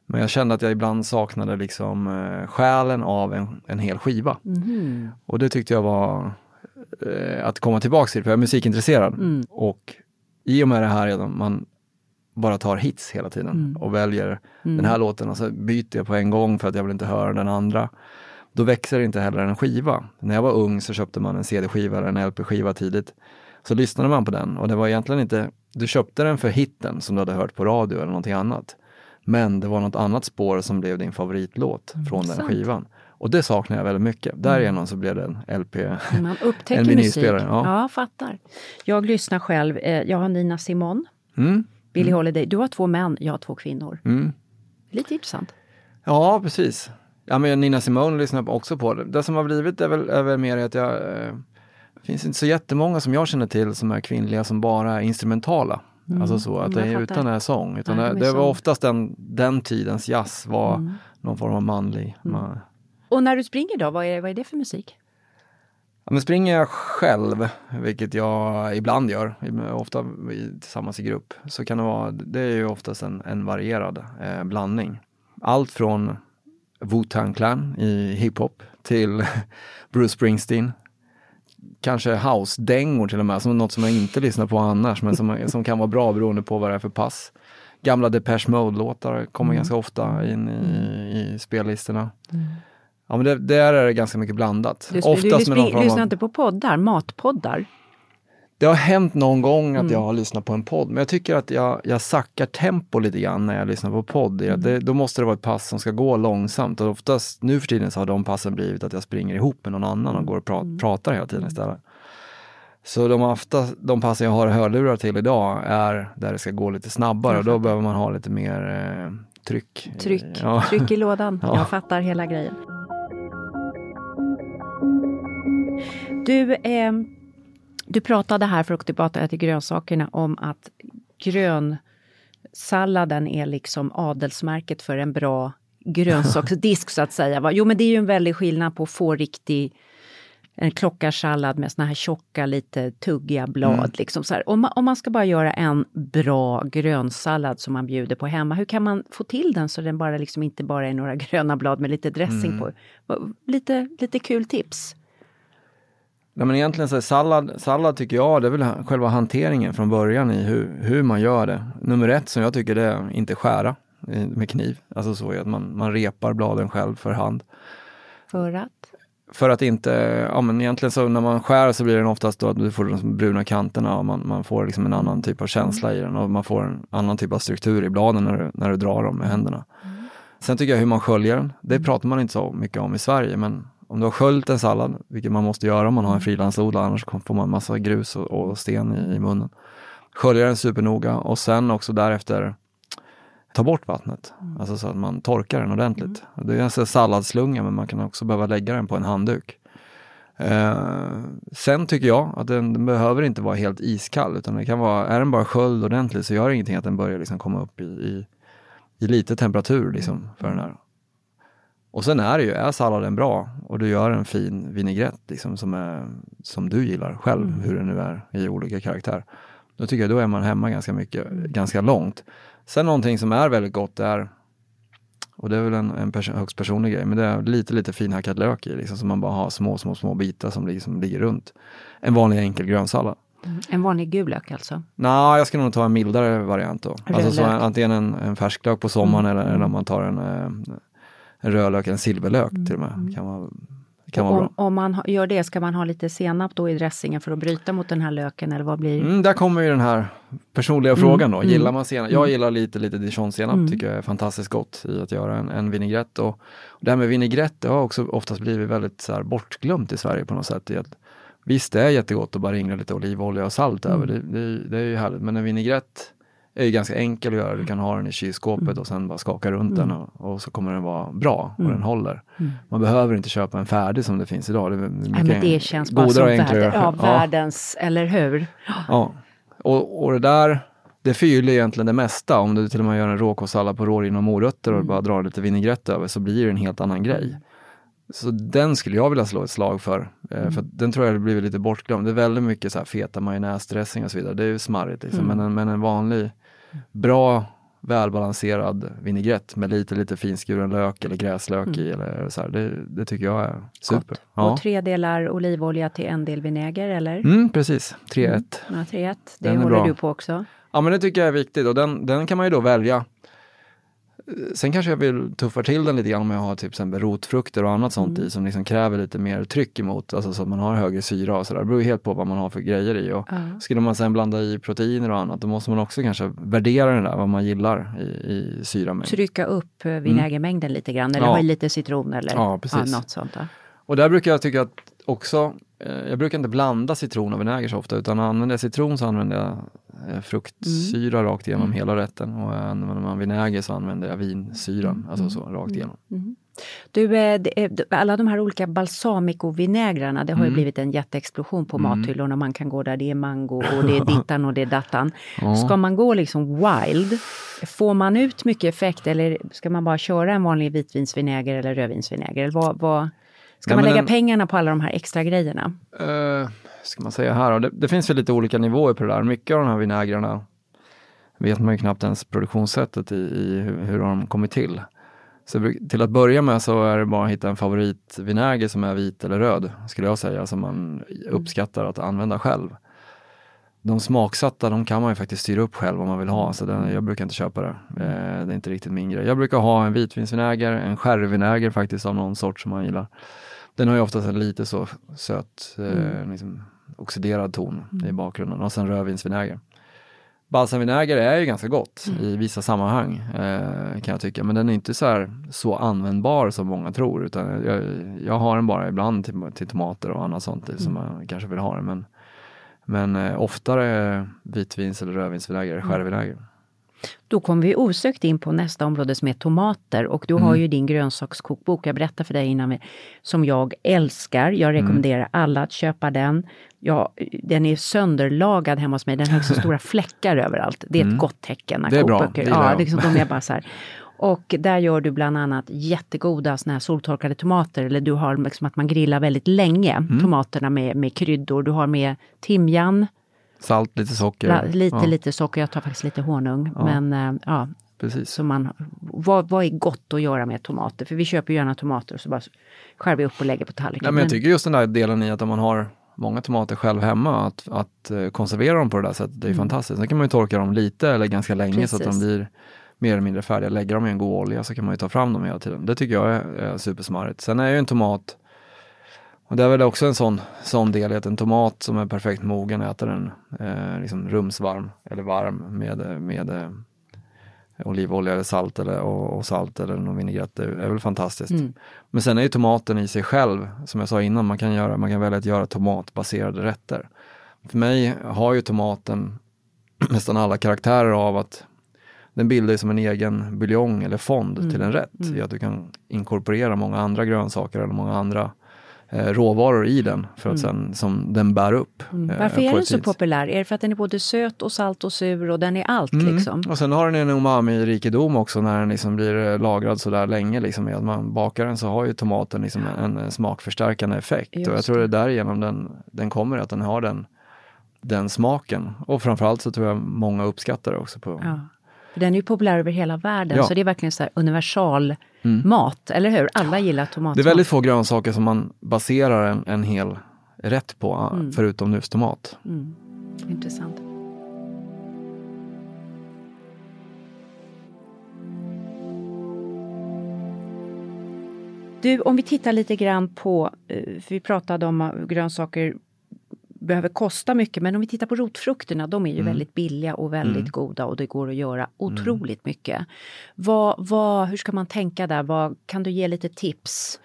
Men jag kände att jag ibland saknade liksom eh, själen av en, en hel skiva. Mm. Och det tyckte jag var eh, att komma tillbaks till, för jag är musikintresserad. Mm. Och i och med det här, man bara tar hits hela tiden mm. och väljer den här mm. låten och så byter jag på en gång för att jag vill inte höra den andra. Då växer inte heller en skiva. När jag var ung så köpte man en CD-skiva eller en LP-skiva tidigt. Så lyssnade man på den och det var egentligen inte, du köpte den för hitten som du hade hört på radio eller någonting annat. Men det var något annat spår som blev din favoritlåt mm, från den skivan. Och det saknar jag väldigt mycket. Mm. Därigenom så blev det en LP, Man upptäcker en vinylspelare. Ja. ja, fattar. Jag lyssnar själv. Eh, jag har Nina Simon, mm. Billie mm. Holiday. Du har två män, jag har två kvinnor. Mm. Lite intressant. Ja, precis. Ja, men Nina Simone lyssnar också på. Det, det som har blivit är väl, är väl mer att jag... Eh, det finns inte så jättemånga som jag känner till som är kvinnliga som bara är instrumentala. Mm. Alltså så, att det är utan det är sång. Utan Nej, det, det, var oftast den, den tidens jazz var mm. någon form av manlig. Mm. Man... Och när du springer då, vad är, vad är det för musik? Ja, men springer jag själv, vilket jag ibland gör, ofta tillsammans i grupp, så kan det vara, det är ju oftast en, en varierad eh, blandning. Allt från Wu-Tang Clan i hiphop till Bruce Springsteen. Kanske house-dängor till och med, som något som jag inte lyssnar på annars, men som, som kan vara bra beroende på vad det är för pass. Gamla Depeche Mode-låtar kommer mm. ganska ofta in i, i spellistorna. Mm. Ja men det, där är det ganska mycket blandat. Du, Oftast du, du, du lyssnar inte på poddar, matpoddar? Det har hänt någon gång att mm. jag har lyssnat på en podd, men jag tycker att jag, jag sackar tempo lite grann när jag lyssnar på podd. Mm. Det, då måste det vara ett pass som ska gå långsamt och oftast nu för tiden så har de passen blivit att jag springer ihop med någon annan och går och pra mm. pratar hela tiden istället. Så de, ofta, de passen jag har hörlurar till idag är där det ska gå lite snabbare och då behöver man ha lite mer eh, tryck. Tryck, ja. tryck i lådan. Ja. Jag fattar hela grejen. Du, eh, du pratade här, för att tillbaka till grönsakerna, om att grönsalladen är liksom adelsmärket för en bra grönsaksdisk så att säga. Jo men det är ju en väldig skillnad på att få riktig en klockarsallad med såna här tjocka, lite tuggiga blad. Mm. Liksom så här. Om, man, om man ska bara göra en bra grönsallad som man bjuder på hemma, hur kan man få till den så den bara liksom inte bara är några gröna blad med lite dressing mm. på? Lite, lite kul tips. Nej, men egentligen så är sallad, sallad tycker jag, det är väl själva hanteringen från början i hur, hur man gör det. Nummer ett som jag tycker det är inte skära med kniv. Alltså så att man, man repar bladen själv för hand. För att? För att inte, ja men egentligen så när man skär så blir den oftast då att du får de bruna kanterna och man, man får liksom en annan typ av känsla i den och man får en annan typ av struktur i bladen när du, när du drar dem med händerna. Mm. Sen tycker jag hur man sköljer den, det pratar man inte så mycket om i Sverige men om du har sköljt en sallad, vilket man måste göra om man har en mm. frilansodlare, annars får man massa grus och, och sten i, i, munnen. Skölja den supernoga och sen också därefter ta bort vattnet, mm. alltså så att man torkar den ordentligt. Mm. Det är en salladslunga men man kan också behöva lägga den på en handduk. Eh, sen tycker jag att den, den, behöver inte vara helt iskall utan det kan vara, är den bara sköljd ordentligt så gör det ingenting att den börjar liksom komma upp i, i, i lite temperatur liksom för den här. Och sen är det ju, är salladen bra och du gör en fin vinägrett liksom, som, är, som du gillar själv, mm. hur det nu är i olika karaktär. Då tycker jag då är man hemma ganska mycket, ganska långt. Sen någonting som är väldigt gott är, och det är väl en, en pers högst personlig grej, men det är lite lite finhackad lök i, liksom, som man bara har små, små, små bitar som liksom ligger runt. En vanlig enkel grönsallad. Mm. En vanlig gul lök alltså? Nej, jag ska nog ta en mildare variant då. Alltså så, antingen en, en färsklök på sommaren mm. eller, eller om man tar en, eh, en rödlök, en silverlök till och med. Mm. Kan vara, kan vara om, om, man gör det, ska man ha lite senap då i dressingen för att bryta mot den här löken eller vad blir mm, Där kommer ju den här personliga mm. frågan då. Gillar mm. man senap? Jag mm. gillar lite, lite dijonsenap, mm. tycker jag är fantastiskt gott i att göra en, en vinägrett. Och, och det här med vinägrett, det har också oftast blivit väldigt så här, bortglömt i Sverige på något sätt. I att, visst, det är jättegott att bara ringla lite olivolja och salt över, det, det, det är ju härligt. Men en vinägrett är ganska enkel att göra. Du kan ha den i kylskåpet mm. och sen bara skaka runt mm. den och, och, så kommer den vara bra och mm. den håller. Mm. Man behöver inte köpa en färdig som det finns idag. Det, är Nej, men det känns bara som värld, ja, ja. världens, eller hur? Ja, och, och det där det förgyller egentligen det mesta. Om du till och med gör en råkostsallad på rårin och morötter och mm. bara drar lite vinägrett över så blir det en helt annan grej. Så den skulle jag vilja slå ett slag för. Eh, mm. För den tror jag har blivit lite bortglömd. Det är väldigt mycket så här feta majonnäsdressing och så vidare. Det är ju smarrigt liksom. Mm. Men, en, men en vanlig bra välbalanserad vinägrett med lite, lite finskuren lök eller gräslök mm. i. Eller så här. Det, det, tycker jag är super. Ja. Och tre delar olivolja till en del vinäger eller? Mm, precis, 3-1. Mm. Ja, 3-1. Det den håller du på också? Ja men det tycker jag är viktigt och den, den kan man ju då välja Sen kanske jag vill tuffa till den lite grann om jag har typ exempel rotfrukter och annat sånt mm. i som liksom kräver lite mer tryck emot, alltså så att man har högre syra och sådär. Det beror helt på vad man har för grejer i. Och mm. Skulle man sen blanda i proteiner och annat, då måste man också kanske värdera det där, vad man gillar i, i syramängd. Trycka upp eh, vinägermängden mm. lite grann, eller ja. ha i lite citron eller ja, något sånt. Där. Och där brukar jag tycka att också jag brukar inte blanda citron och vinäger så ofta utan använder jag citron så använder jag eh, fruktsyra Mm. rakt igenom hela rätten och använder man vinäger så använder jag vinsyran, Mm. alltså så rakt igenom. Du, eh, det är- alla de här olika balsamico-vinägrarna, det har Mm. ju blivit en jätteexplosion på mathyllorna. Man kan gå där det är mango och det är dittan och det är dattan. Ska man gå liksom wild, får man ut mycket effekt eller ska man bara köra en vanlig vitvinsvinäger eller rödvinsvinäger? Eller vad, vad, ska Nej, man lägga en- pengarna på alla de här extra grejerna? Eh, ska man säga här? Det, det finns väl lite olika nivåer på det där. Mycket av de här vinägrarna vet man ju knappt ens produktionssättet i, i hur, hur de kommit till. Så till att börja med så är det bara att hitta en favoritvinäger som är vit eller röd, skulle jag säga, som man uppskattar att använda själv. De smaksatta, de kan man ju faktiskt styra upp själv om man vill ha, så den, jag brukar inte köpa det. Eh, det är inte riktigt min grej. Jag brukar ha en vitvinsvinäger, en sherryvinäger faktiskt av någon sort som man gillar. Den har ju oftast en lite så söt, eh, liksom oxiderad ton i bakgrunden och sen rödvinsvinäger. Balsamvinäger är ju ganska gott i vissa sammanhang eh, kan jag tycka, men den är inte så, här, så användbar som många tror. Utan jag, jag har den bara ibland till, till tomater och annat sånt som man kanske vill ha den. Men, men eh, oftare vitvins eller rödvinsvinäger, sherryvinäger. Då kommer vi osökt in på nästa område som är tomater och du har ju din grönsakskokbok, jag berättade för dig innan, som jag älskar. Jag rekommenderar alla att köpa den. Ja, den är sönderlagad hemma hos mig, den har liksom stora fläckar överallt. Det är ett gott tecken när Det är bra, det ja, jag. liksom, de är bara så här. Och där gör du bland annat jättegoda såna här soltorkade tomater, eller du har liksom att man grillar väldigt länge, tomaterna med, med kryddor. Du har med timjan, Salt, lite socker. la, lite, ja, lite socker, jag tar faktiskt lite honung. Men eh, ja, Precis. så man, vad, vad är gott att göra med tomater? För vi köper ju gärna tomater och så bara skär vi upp och lägger på tallriken. Ja, men jag tycker just den där delen i att om man har många tomater själv hemma, att, att eh, konservera dem på det där sättet, det är fantastiskt. Sen kan man ju torka dem lite eller ganska länge så att de Precis. blir mer eller mindre färdiga. Lägga dem i en god olja så kan man ju ta fram dem hela tiden. Det tycker jag är, är supersmarrigt. Sen är ju en tomat, och det är väl också en sån, sån del i att en tomat som är perfekt mogen, äter den eh, liksom rumsvarm eller varm med, med eh, olivolja eller salt eller, och, och salt eller någon vinägrett. Det är väl fantastiskt. Men sen är ju tomaten i sig själv, som jag sa innan, man kan, göra, man kan välja att göra tomatbaserade rätter. För mig har ju tomaten nästan alla karaktärer av att den bildar som en egen buljong eller fond till en rätt. I att du kan inkorporera många andra grönsaker eller många andra råvaror i den för att sen, som den bär upp. eh, Mm. Varför på är den så populär? Är det för att den är både söt och salt och sur och den är allt liksom? Och sen har den en umami-rikedom också när den liksom blir eh, lagrad så där länge. Liksom, med att man bakar den så har ju tomaten liksom en, en smakförstärkande effekt. Just och jag tror det är därigenom den, den kommer, att den har den, den smaken. Och framförallt så tror jag många uppskattar det också. På, Ja. Den är ju populär över hela världen, Ja. så det är verkligen så här universal mat, eller hur? Alla gillar tomatsmak. Det är väldigt få grönsaker som man baserar en, en hel rätt på, Mm. förutom just tomat. Intressant. Du, om vi tittar lite grann på, eh, för vi pratade om att grönsaker behöver kosta mycket, men om vi tittar på rotfrukterna, de är ju väldigt billiga och väldigt goda och det går att göra otroligt mycket. Vad, vad, hur ska man tänka där? Vad, kan du ge lite tips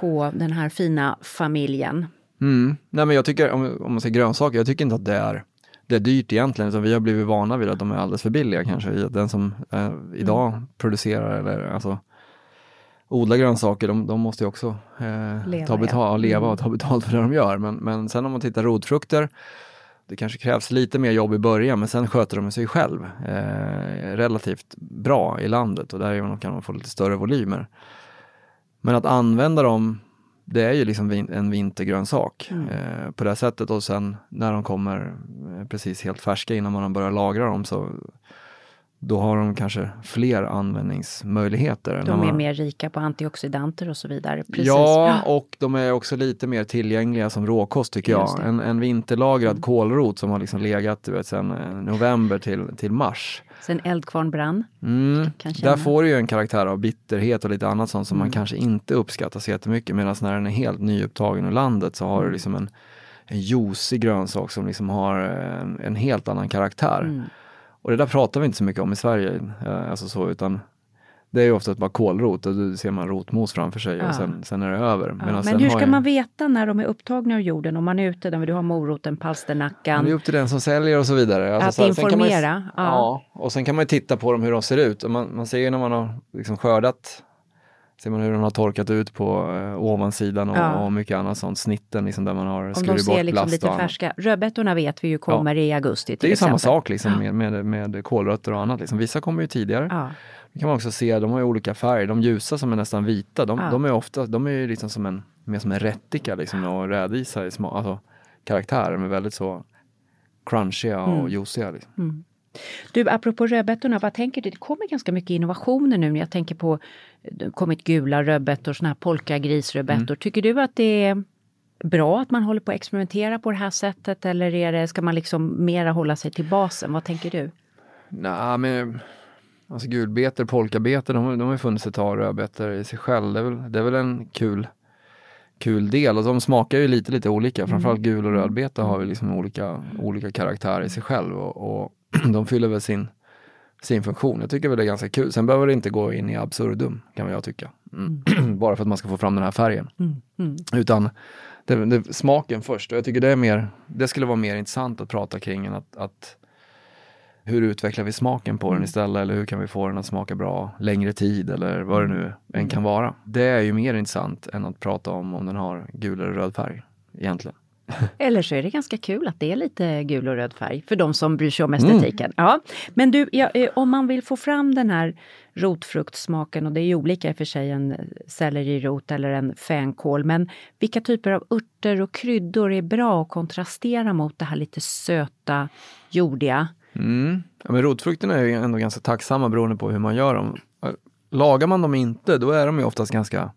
på den här fina familjen? Mm. Nej men jag tycker, om, om man säger grönsaker, jag tycker inte att det är, det är dyrt egentligen, utan vi har blivit vana vid att de är alldeles för billiga kanske. Den som eh, idag producerar eller alltså odlar grönsaker, de, de måste ju också eh, ta betalt, leva och ta betalt för det de gör. Men, men sen om man tittar rotfrukter, det kanske krävs lite mer jobb i början, men sen sköter de sig själv eh, relativt bra i landet. Och därigenom kan man få lite större volymer. Men att använda dem, det är ju liksom vin, en vintergrönsak eh, på det sättet. Och sen när de kommer eh, precis helt färska innan man börjar lagra dem så då har de kanske fler användningsmöjligheter. De är man- mer rika på antioxidanter och så vidare. Precis. Ja, och de är också lite mer tillgängliga som råkost tycker jag. En, en vinterlagrad kålrot som har liksom legat vet, sen eh, november till, till mars. Sen eldkvarn brann. Mm. Där får du ju en karaktär av bitterhet och lite annat sånt som man kanske inte uppskattar så jättemycket. Medan när den är helt nyupptagen ur landet så har du liksom en, en juicy grönsak som liksom har en, en helt annan karaktär. Och det där pratar vi inte så mycket om i Sverige. eh, Alltså så, utan det är ju oftast bara kålrot och då ser man rotmos framför sig Ja. och sen, sen är det över. Ja, men hur ska jag- man veta när de är upptagna ur jorden? Om man är ute, där du har moroten, palsternackan. Det är upp till den som säljer och så vidare. Alltså, Att så här, kan man informera, ja. ja. och sen kan man ju titta på dem hur de ser ut. Man, man ser ju när man har liksom skördat, ser man hur de har torkat ut på eh, ovansidan och, Ja. och mycket annat sånt. Snitten liksom där man har Om de skurit ser bort liksom plast lite färska. Rödbetorna vet vi ju kommer i augusti Det är ju samma exempel. sak liksom med, med, med kålrötter och annat. Liksom. Vissa kommer ju tidigare. Ja. Det kan man också se, de har ju olika färger. De ljusa som är nästan vita, de, Ja. de är ofta, de är ju liksom som en, mer som en rättika liksom och rädisa i små, alltså karaktärer. De är väldigt så crunchiga och Mm. juiciga. Liksom. Du, apropå rödbetorna, vad tänker du? Det kommer ganska mycket innovationer nu. Jag tänker på, det har kommit gula rödbetor, såna här polkagrisrödbetor. Mm. Tycker du att det är bra att man håller på att experimentera på det här sättet eller är det, ska man liksom mera hålla sig till basen? Vad tänker du? Nej, men alltså gulbetor, polkabetor, de, har- de har funnits ett tag, rödbetor i sig själv. Det är väl, det är väl en kul, kul del. Och de smakar ju lite, lite olika. Framförallt gul och rödbeta har ju liksom olika, olika karaktärer i sig själv och, och de fyller väl sin, sin funktion. Jag tycker väl det är ganska kul. Sen behöver det inte gå in i absurdum, kan jag tycka. Mm. Bara för att man ska få fram den här färgen. Utan det, det, smaken först. Och jag tycker det är mer, det skulle vara mer intressant att prata kring än att, att hur utvecklar vi smaken på den istället eller hur kan vi få den att smaka bra längre tid eller vad det nu än kan vara. Det är ju mer intressant än att prata om om den har gul eller röd färg egentligen. Eller så är det ganska kul att det är lite gul och röd färg för de som bryr sig om Mm. estetiken. Ja. Men du, ja, eh, om man vill få fram den här rotfruktssmaken och det är ju olika i och för sig en sellerirot eller en fänkål. Men vilka typer av örter och kryddor är bra att kontrastera mot det här lite söta, jordiga? Mm. Ja, men rotfrukterna är ju ändå ganska tacksamma beroende på hur man gör dem. Lagar man dem inte, då är de ju oftast ganska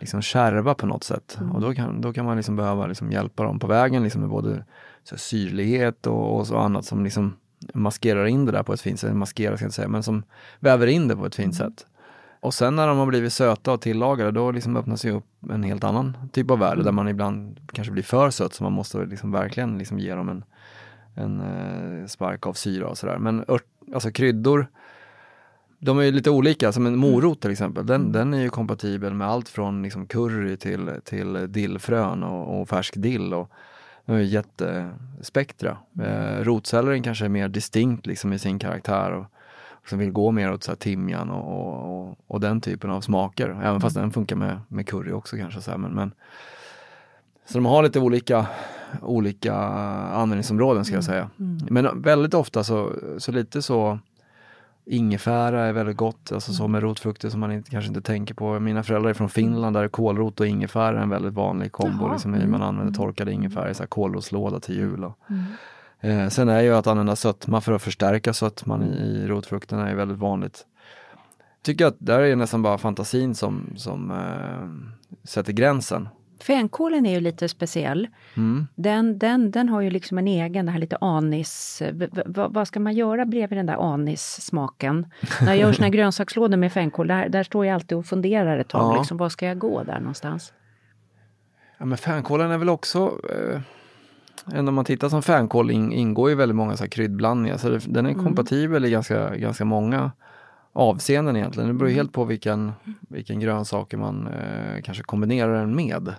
liksom kärva på något sätt. Och då kan, då kan man liksom behöva liksom hjälpa dem på vägen liksom med både så här, syrlighet och, och så annat som liksom maskerar in det där på ett fint sätt. Maskerar ska jag inte säga, men som väver in det på ett fint sätt. Och sen när de har blivit söta och tillagade, då liksom öppnas ju upp en helt annan typ av värld där man ibland kanske blir för söt så man måste liksom verkligen liksom ge dem en, en eh, spark av syra och sådär. Men ört, alltså kryddor, de är ju lite olika, som en morot till exempel, den, den är ju kompatibel med allt från liksom curry till, till dillfrön och, och färsk dill. Och, de är jättespektra. Eh, rotsellerin kanske är mer distinkt liksom i sin karaktär och, och som vill gå mer åt så här timjan och, och, och, och den typen av smaker. Även fast den funkar med, med curry också kanske. Så, här, men, men, så de har lite olika, olika användningsområden ska jag säga. Men väldigt ofta så, så lite så Ingefära är väldigt gott, alltså så med rotfrukter som man inte, kanske inte tänker på. Mina föräldrar är från Finland där är kålrot och ingefära är en väldigt vanlig kombo. Jaha. Liksom, hur man använder torkad ingefära i så här kålrotslåda till jul. Och. Eh, sen är ju att använda sötma för att förstärka sötman i, i rotfrukterna är väldigt vanligt. Tycker att där är nästan bara fantasin som, som eh, sätter gränsen. Fänkålen är ju lite speciell. Mm. Den, den, den har ju liksom en egen, det här lite anis... v- v- vad- ska man göra bredvid den där anissmaken? När jag gör såna här grönsakslådor med fänkål, där, där står jag alltid och funderar ett tag. Ja. Liksom, var ska jag gå där någonstans? Ja, men fänkålen är väl också, eh, om man tittar som fänkål in, ingår ju väldigt många så här kryddblandningar. Så det, den är kompatibel i ganska, ganska många avseenden egentligen. Det beror ju helt på vilken, vilken grönsaker man eh, kanske kombinerar den med.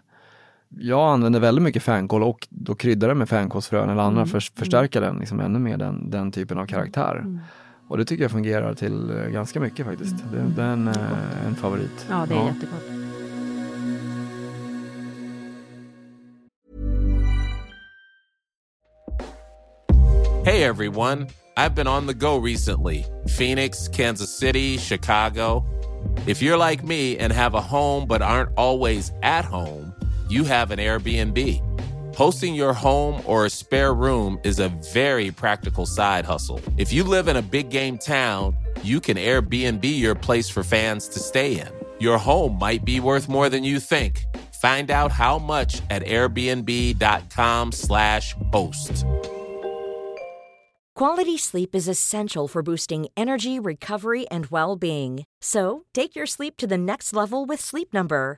Jag använder väldigt mycket fänkål och då kryddar det med fänkålsfrön eller andra för att förstärka den liksom ännu mer, den, den typen av karaktär. Och det tycker jag fungerar till eh, ganska mycket faktiskt. Det, det är en, eh, en favorit. Ja, det är jättegott. Hey everyone, I've been on the go recently Phoenix, Kansas City, Chicago. If you're like me and have a home but aren't always at home, you have an Airbnb. Hosting your home or a spare room is a very practical side hustle. If you live in a big game town, you can Airbnb your place for fans to stay in. Your home might be worth more than you think. Find out how much at airbnb.com/slash host. Quality sleep is essential for boosting energy, recovery, and well being. So take your sleep to the next level with Sleep Number.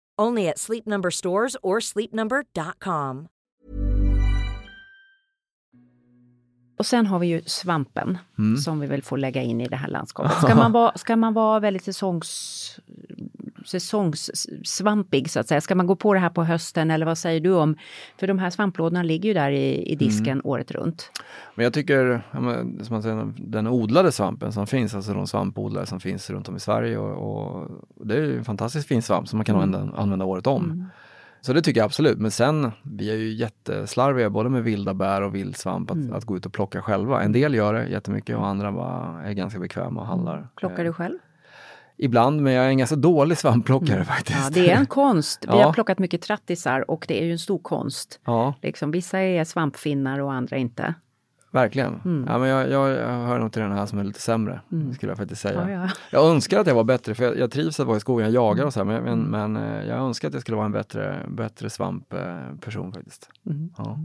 Only at Sleep Number stores or sleepnumber.com. Och sen har vi ju svampen som vi väl får lägga in i det här landskapet. Ska man vara, ska man vara väldigt säsongs, säsongssvampig så att säga? Ska man gå på det här på hösten eller vad säger du om? För de här svamplådorna ligger ju där i, i disken året runt. Men jag tycker, som man säger, den odlade svampen som finns, alltså de svampodlare som finns runt om i Sverige och, och det är ju en fantastiskt fin svamp som man kan använda, använda året om. Så det tycker jag absolut. Men sen, vi är ju jätteslarviga både med vilda bär och vildsvamp att, att gå ut och plocka själva. En del gör det jättemycket och andra bara är ganska bekväma och handlar. Plockar du själv? Ibland, men jag är en ganska dålig svampplockare faktiskt. Ja, det är en konst. Vi Ja. har plockat mycket trattisar och det är ju en stor konst. Ja, Liksom, vissa är svampfinnar och andra inte. verkligen. Mm. Ja, men jag, jag, jag hör nog till den här som är lite sämre, skulle jag faktiskt säga. Ja, ja. Jag önskar att jag var bättre, för jag, jag trivs att vara i skogen, jag jagar och så här, men, men, men eh, jag önskar att jag skulle vara en bättre, bättre svampperson faktiskt. Ja.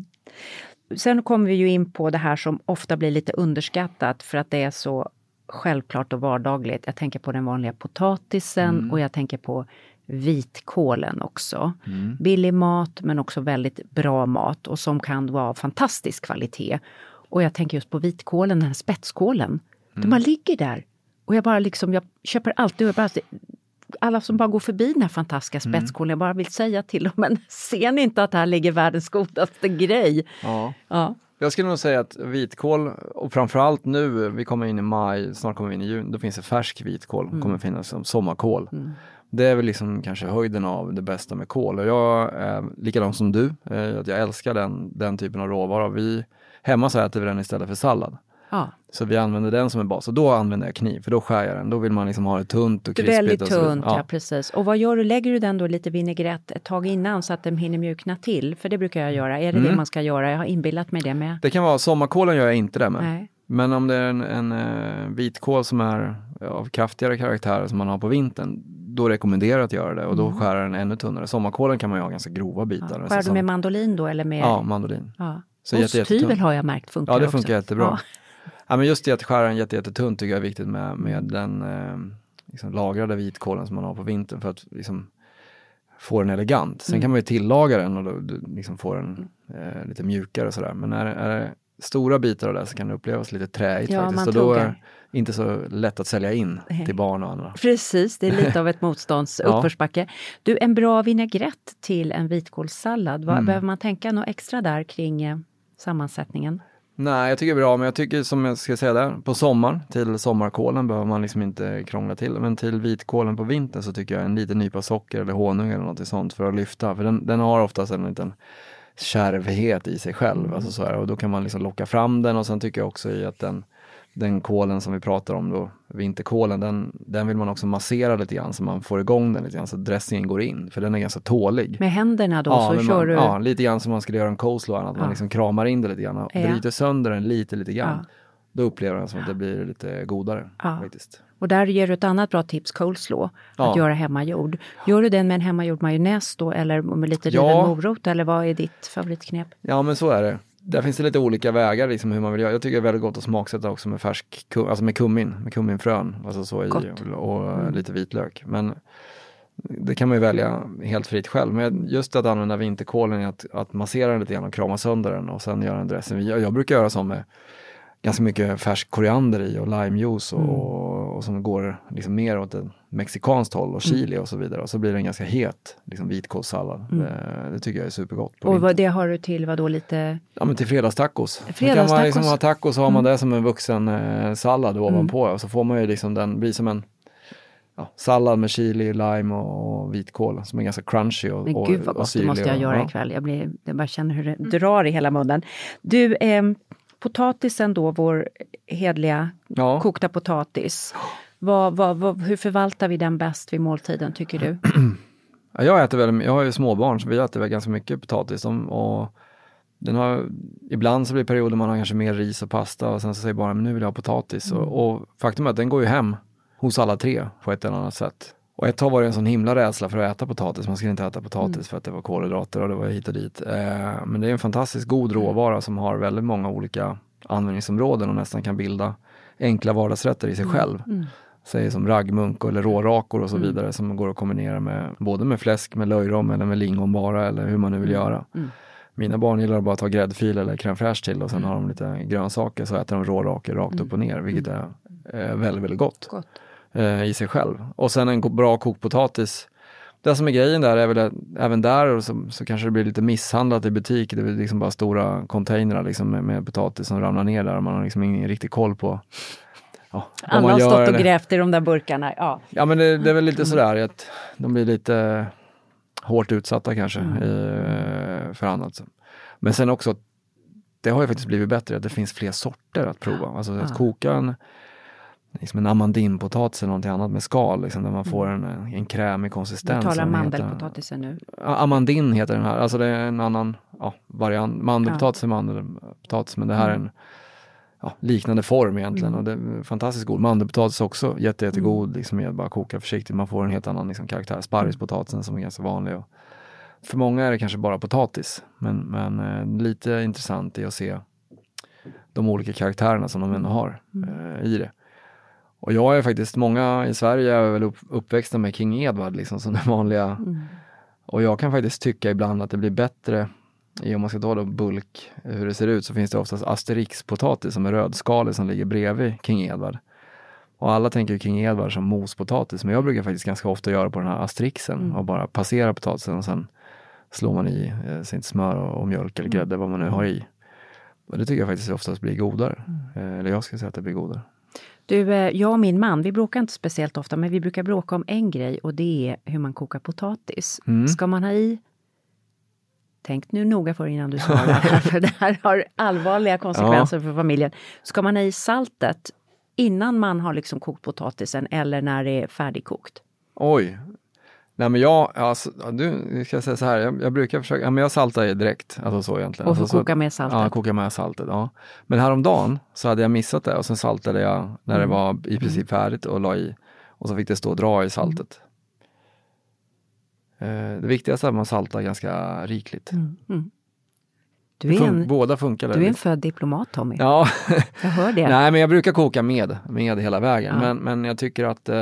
Sen kommer vi ju in på det här som ofta blir lite underskattat för att det är så självklart och vardagligt. Jag tänker på den vanliga potatisen och jag tänker på vitkålen också. Billig mat men också väldigt bra mat och som kan vara av fantastisk kvalitet. Och jag tänker just på vitkålen, den här spetskålen. Den bara ligger där. Och jag bara liksom, jag köper alltid, jag bara, alla som bara går förbi den här fantastiska spetskålen, jag bara vill säga till dem, men ser ni inte att här ligger världens godaste grej? Ja. Ja. Jag skulle nog säga att vitkål, och framförallt nu, vi kommer in i maj, snart kommer vi in i juni, då finns det färsk vitkål, kommer finnas som sommarkål. Det är väl liksom kanske höjden av det bästa med kål. Och jag är likadant som du, eh, att jag älskar den, den typen av råvara. Vi, hemma så äter vi den istället för sallad. Ja, Så vi använder den som en bas och då använder jag kniv för då skär jag den. Då vill man liksom ha det tunt och krispigt. väldigt och tunt, ja. precis. Och vad gör du? Lägger du den då lite vinägrett ett tag innan så att den hinner mjukna till? För det brukar jag göra. Är det Mm. det man ska göra? Jag har inbillat mig det med. Det kan vara, sommarkålen gör jag inte det med. Nej. Men om det är en, en eh, vitkål som är av kraftigare karaktär som man har på vintern, då rekommenderar jag att göra det och då skär jag den ännu tunnare. Sommarkålen kan man ju ha ganska grova bitar. Mm. Ja. nästan Skär du med mandolin då eller med? Ja, mandolin. Ja. Så Osthyvel har jag märkt funkar Ja, det också. funkar jättebra. Ja. Ja, men just det att skära den jätte, jättetunt tycker jag är viktigt med, med den eh, liksom lagrade vitkålen som man har på vintern för att liksom få den elegant. Sen Mm. kan man ju tillaga den och då, liksom få den eh, lite mjukare och sådär. Men är, är det stora bitar av det så kan det upplevas lite träigt Ja, faktiskt. Och då är det. inte så lätt att sälja in till barn och andra. Precis, det är lite av ett motstånds Ja. uppförsbacke. Du, en bra vinägrett till en vitkålssallad, vad, Mm. behöver man tänka något extra där kring eh, sammansättningen? Nej, jag tycker det är bra, men jag tycker som jag ska säga där, på sommaren till sommarkålen behöver man liksom inte krångla till. Men till vitkålen på vintern så tycker jag en liten nypa socker eller honung eller något sånt för att lyfta. För den, den har oftast en liten kärvhet i sig själv. Alltså så här, och då kan man liksom locka fram den och sen tycker jag också i att den, den kålen som vi pratar om då, vinterkålen, den, den vill man också massera lite grann så man får igång den lite grann så dressingen går in. För den är ganska tålig. Med händerna då så men kör man, du... ja, lite grann som man skulle göra en coleslaw, att Ja. man liksom kramar in det lite grann och Ja. bryter sönder den lite, lite grann. Ja. Då upplever jag som att det blir lite godare Ja. faktiskt. Och där ger du ett annat bra tips, coleslaw, att Ja. göra hemmagjord. Gör du den med en hemmagjord majonnäs då eller med lite riven Ja. morot eller vad är ditt favoritknep? Ja men så är det. Där finns det lite olika vägar liksom hur man vill göra. Jag tycker det är väldigt gott att smaksätta också med färsk, alltså med kummin, med kumminfrön. Alltså så i. Mm. och, och lite vitlök. Men det kan man ju välja helt fritt själv. Men just att använda vinterkålen är att, att massera den lite grann och krama sönder den och sen göra en dressing. Jag, jag brukar göra så med ganska mycket färsk koriander i och limejuice och, Mm. och, och som går liksom mer åt ett mexikanskt håll och chili Mm. och så vidare. Och så blir det en ganska het liksom vitkålssallad. Det, det tycker jag är supergott. på Och vintern. vad, det har du till vad då lite... Ja men till fredagstacos. Då kan Fredagstacos. man liksom ha tacos så har man Mm. det som en vuxen eh, sallad ovanpå och så får man ju liksom den, blir som en ja, sallad med chili, lime och, och vitkål som är ganska crunchy och, Men och, gud vad och gott, det måste jag och- göra ja. ikväll. Jag, blir, jag bara känner hur det drar i hela munnen. Du, ehm, potatisen då, vår hedliga Ja. kokta potatis. Vad, vad, vad, hur förvaltar vi den bäst vid måltiden tycker du? Ja, jag äter väldigt, jag har ju småbarn så vi äter väl ganska mycket potatis. Och den har, ibland så blir det perioder man har kanske mer ris och pasta och sen så säger barnen, men nu vill jag ha potatis. Mm. Och, och faktum är att den går ju hem hos alla tre på ett eller annat sätt. Och ett tag var det en sån himla rädsla för att äta potatis. Man skulle inte äta potatis mm. för att det var kolhydrater och det var hit och dit. Eh, men det är en fantastiskt god mm. råvara som har väldigt många olika användningsområden och nästan kan bilda enkla vardagsrätter i sig mm. själv. Mm. Säg som raggmunk eller rårakor och så mm. vidare som går att kombinera med både med fläsk, med löjrom eller med lingon bara eller hur man nu vill mm. göra. Mm. Mina barn gillar bara att ta gräddfil eller crème fraîche till och sen har de lite grönsaker så äter de rårakor rakt upp och ner vilket är eh, väldigt, väldigt gott. gott eh, i sig själv. Och sen en bra kokpotatis. Det som är grejen där är väl att även där så, så kanske det blir lite misshandlat i butik. Det är liksom bara stora containrar liksom med, med potatis som ramlar ner där och man har liksom ingen riktig koll på Ja, Alla har stått och grävt i de där burkarna. Ja, ja men det, det är väl lite mm. sådär att de blir lite hårt utsatta kanske mm. i, för annat. Men sen också, det har ju faktiskt blivit bättre, att det finns fler sorter att prova. Alltså att koka en liksom en amandinpotatis eller någonting annat med skal, liksom, där man får en, en krämig konsistens. Du talar mandelpotatisen nu? Amandin heter den här, alltså det är en annan ja, variant. Mandelpotatis är mandelpotatis, men det här är en ja, liknande form egentligen mm. och det är fantastiskt god. Mandelpotatis också jätte, jättegod, mm. liksom med bara koka försiktigt. Man får en helt annan liksom, karaktär. Sparrispotatisen som är ganska vanlig. Och för många är det kanske bara potatis, men, men eh, lite intressant är att se de olika karaktärerna som de ändå har mm. eh, i det. Och jag är faktiskt, många i Sverige är väl upp, uppväxta med King Edward liksom som den vanliga. Mm. Och jag kan faktiskt tycka ibland att det blir bättre i, om man ska ta då bulk, hur det ser ut, så finns det oftast Asterix-potatis som är rödskalig som ligger bredvid King Edward. Och alla tänker King Edward som mospotatis, men jag brukar faktiskt ganska ofta göra på den här Asterixen mm. och bara passera potatisen och sen slår man i eh, sitt smör och, och mjölk eller mm. grädde, vad man nu har i. Och det tycker jag faktiskt oftast blir godare. Mm. Eh, eller jag ska säga att det blir godare. Du, eh, jag och min man, vi bråkar inte speciellt ofta, men vi brukar bråka om en grej och det är hur man kokar potatis. Mm. Ska man ha i Tänk nu noga för innan du svarar, för det här har allvarliga konsekvenser ja. för familjen. Ska man ha i saltet innan man har liksom kokt potatisen eller när det är färdigkokt? Oj, Nej men jag, alltså, du ska säga så här, jag, jag brukar försöka, ja, men jag saltar direkt. Alltså så egentligen. Och får alltså, koka med saltet? Ja, koka med saltet. Ja. Men häromdagen så hade jag missat det och sen saltade jag när mm. det var i princip färdigt och la i. Och så fick det stå och dra i saltet. Eh, det viktigaste är att man saltar ganska rikligt. Mm. mm. Du är, en, båda funkar. Du är en född diplomat Tommy. Ja. jag hör det. Nej men jag brukar koka med, med hela vägen. Ja. Men, men jag tycker att eh,